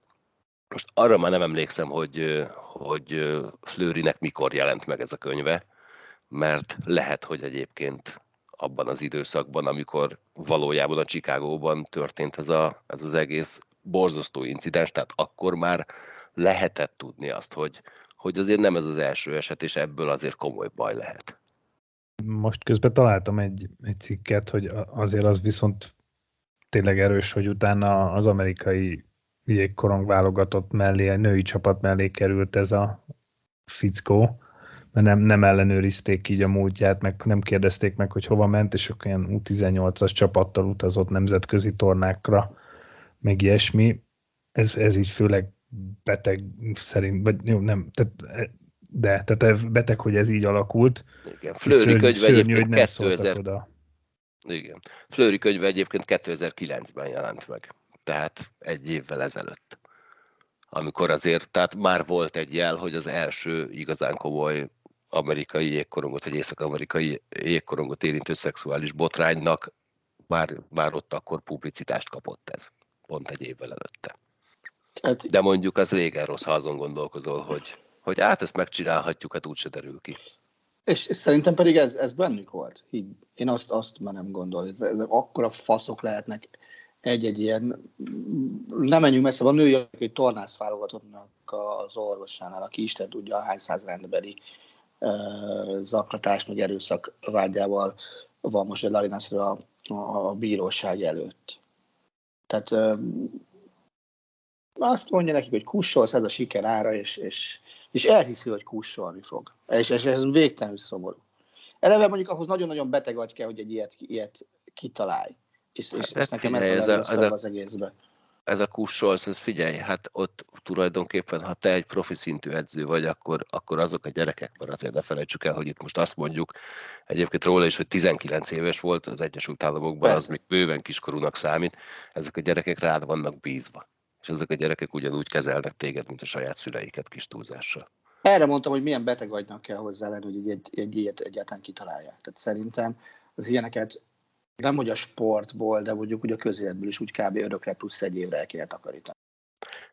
Most arra már nem emlékszem, hogy, hogy Flőrinek mikor jelent meg ez a könyve, mert lehet, hogy egyébként abban az időszakban, amikor valójában a Chicagóban történt ez, a, ez az egész borzasztó incidens, tehát akkor már lehetett tudni azt, hogy, hogy azért nem ez az első eset, és ebből azért komoly baj lehet. Most közben találtam egy, egy cikket, hogy azért az viszont tényleg erős, hogy utána az amerikai jégkorong válogatott mellé, a női csapat mellé került ez a fickó, mert nem, nem ellenőrizték így a múltját, meg nem kérdezték meg, hogy hova ment, és akkor ilyen U18-as csapattal utazott nemzetközi tornákra, meg ilyesmi. Ez, ez így főleg beteg szerint, vagy jó, nem, tehát, de, tehát beteg, hogy ez így alakult. Igen, Flőri könyve egyébként 2000... Oda. Igen. Flőri könyve egyébként 2009-ben jelent meg, tehát egy évvel ezelőtt. Amikor azért, tehát már volt egy jel, hogy az első igazán komoly amerikai jégkorongot, vagy észak-amerikai jégkorongot érintő szexuális botránynak már, már ott akkor publicitást kapott ez, pont egy évvel előtte. Hát, De mondjuk az régen rossz, ha azon gondolkozol, hogy, hogy át ezt megcsinálhatjuk, hát úgyse derül ki. És, és szerintem pedig ez, ez bennük volt. Én azt, azt már nem gondolom. Ez, ez akkora faszok lehetnek egy-egy ilyen, nem menjünk messze, van női, aki tornász válogatottnak az orvosánál, aki Isten tudja hány száz rendbeli zaklatás, meg erőszak vágyával van most egy Larinaszra a, a, a bíróság előtt. Tehát uh, azt mondja nekik, hogy kussolsz, ez a siker ára, és, és, és elhiszi, hogy kussolni fog. És, és ez végtelenül szomorú. Eleve mondjuk ahhoz nagyon-nagyon beteg agy kell, hogy egy ilyet, ilyet kitalálj. És, és, hát, és nekem ez, ez, a, ez a, az egészben ez a kussolsz, ez figyelj, hát ott tulajdonképpen, ha te egy profi szintű edző vagy, akkor, akkor azok a gyerekek, mert azért ne felejtsük el, hogy itt most azt mondjuk, egyébként róla is, hogy 19 éves volt az Egyesült Államokban, az még bőven kiskorúnak számít, ezek a gyerekek rád vannak bízva. És ezek a gyerekek ugyanúgy kezelnek téged, mint a saját szüleiket kis túlzással. Erre mondtam, hogy milyen beteg agynak kell hozzá lenni, hogy egy, egy, egy ilyet egyáltalán kitalálják. Tehát szerintem az ilyeneket nem hogy a sportból, de mondjuk úgy a közéletből is úgy kb. örökre plusz egy évre el kéne takarítani.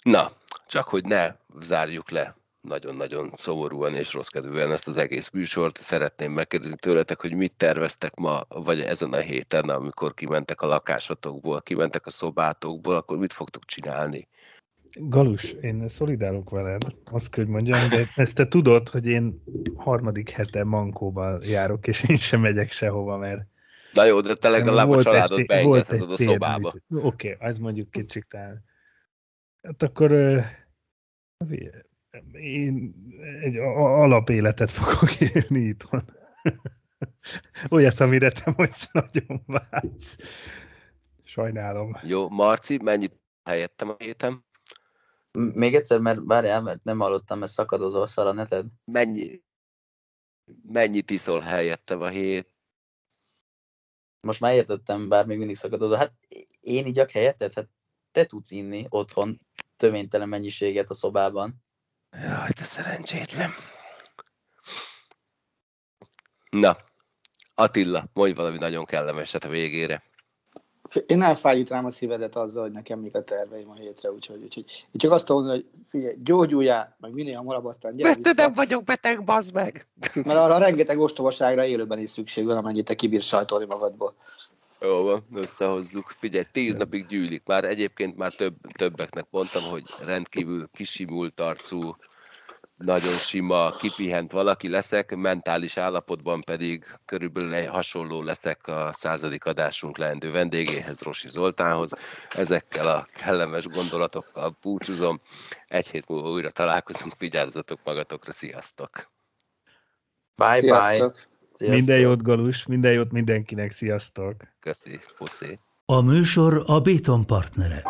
Na, csak hogy ne zárjuk le nagyon-nagyon szomorúan és rosszkedvűen ezt az egész műsort. Szeretném megkérdezni tőletek, hogy mit terveztek ma, vagy ezen a héten, amikor kimentek a lakásotokból, kimentek a szobátokból, akkor mit fogtok csinálni? Galus, én szolidálok veled, azt kell, hogy mondjam, de ezt te tudod, hogy én harmadik hete mankóval járok, és én sem megyek sehova, mert Na jó, de te legalább a családot beengedheted a szobába. Oké, okay, ez mondjuk kicsit talán. Hát akkor én egy alapéletet fogok élni itthon. [LAUGHS] Olyat, amire te most nagyon vágysz. Sajnálom. Jó, Marci, mennyit helyettem a héten? Még egyszer, mert várjál, mert nem hallottam, mert szakadozó szar a neted. Mennyi, mennyit iszol helyettem a hét? most már értettem, bár még mindig szakadozó. Hát én így helyetted? Hát te tudsz inni otthon tövénytelen mennyiséget a szobában. Jaj, te szerencsétlen. Na, Attila, mondj valami nagyon kellemeset a végére. Én nem fájít rám a szívedet azzal, hogy nekem mik a terveim a hétre, úgyhogy, úgyhogy én csak azt mondom, hogy figyelj, gyógyuljál, meg minél hamarabb aztán gyere Mert nem vagyok beteg, bazd meg! Mert arra rengeteg ostobaságra élőben is szükség van, amennyit te kibír sajtolni magadból. Jó van, összehozzuk. Figyelj, tíz napig gyűlik. Már egyébként már több, többeknek mondtam, hogy rendkívül kisimult arcú, nagyon sima, kipihent valaki leszek, mentális állapotban pedig körülbelül hasonló leszek a századik adásunk leendő vendégéhez, Rosi Zoltánhoz. Ezekkel a kellemes gondolatokkal búcsúzom. Egy hét múlva újra találkozunk, vigyázzatok magatokra, sziasztok! Bye Sziasztok. bye. Sziasztok. Minden jót, Galus, minden jót mindenkinek, sziasztok! Köszi, puszi. A műsor a Béton partnere.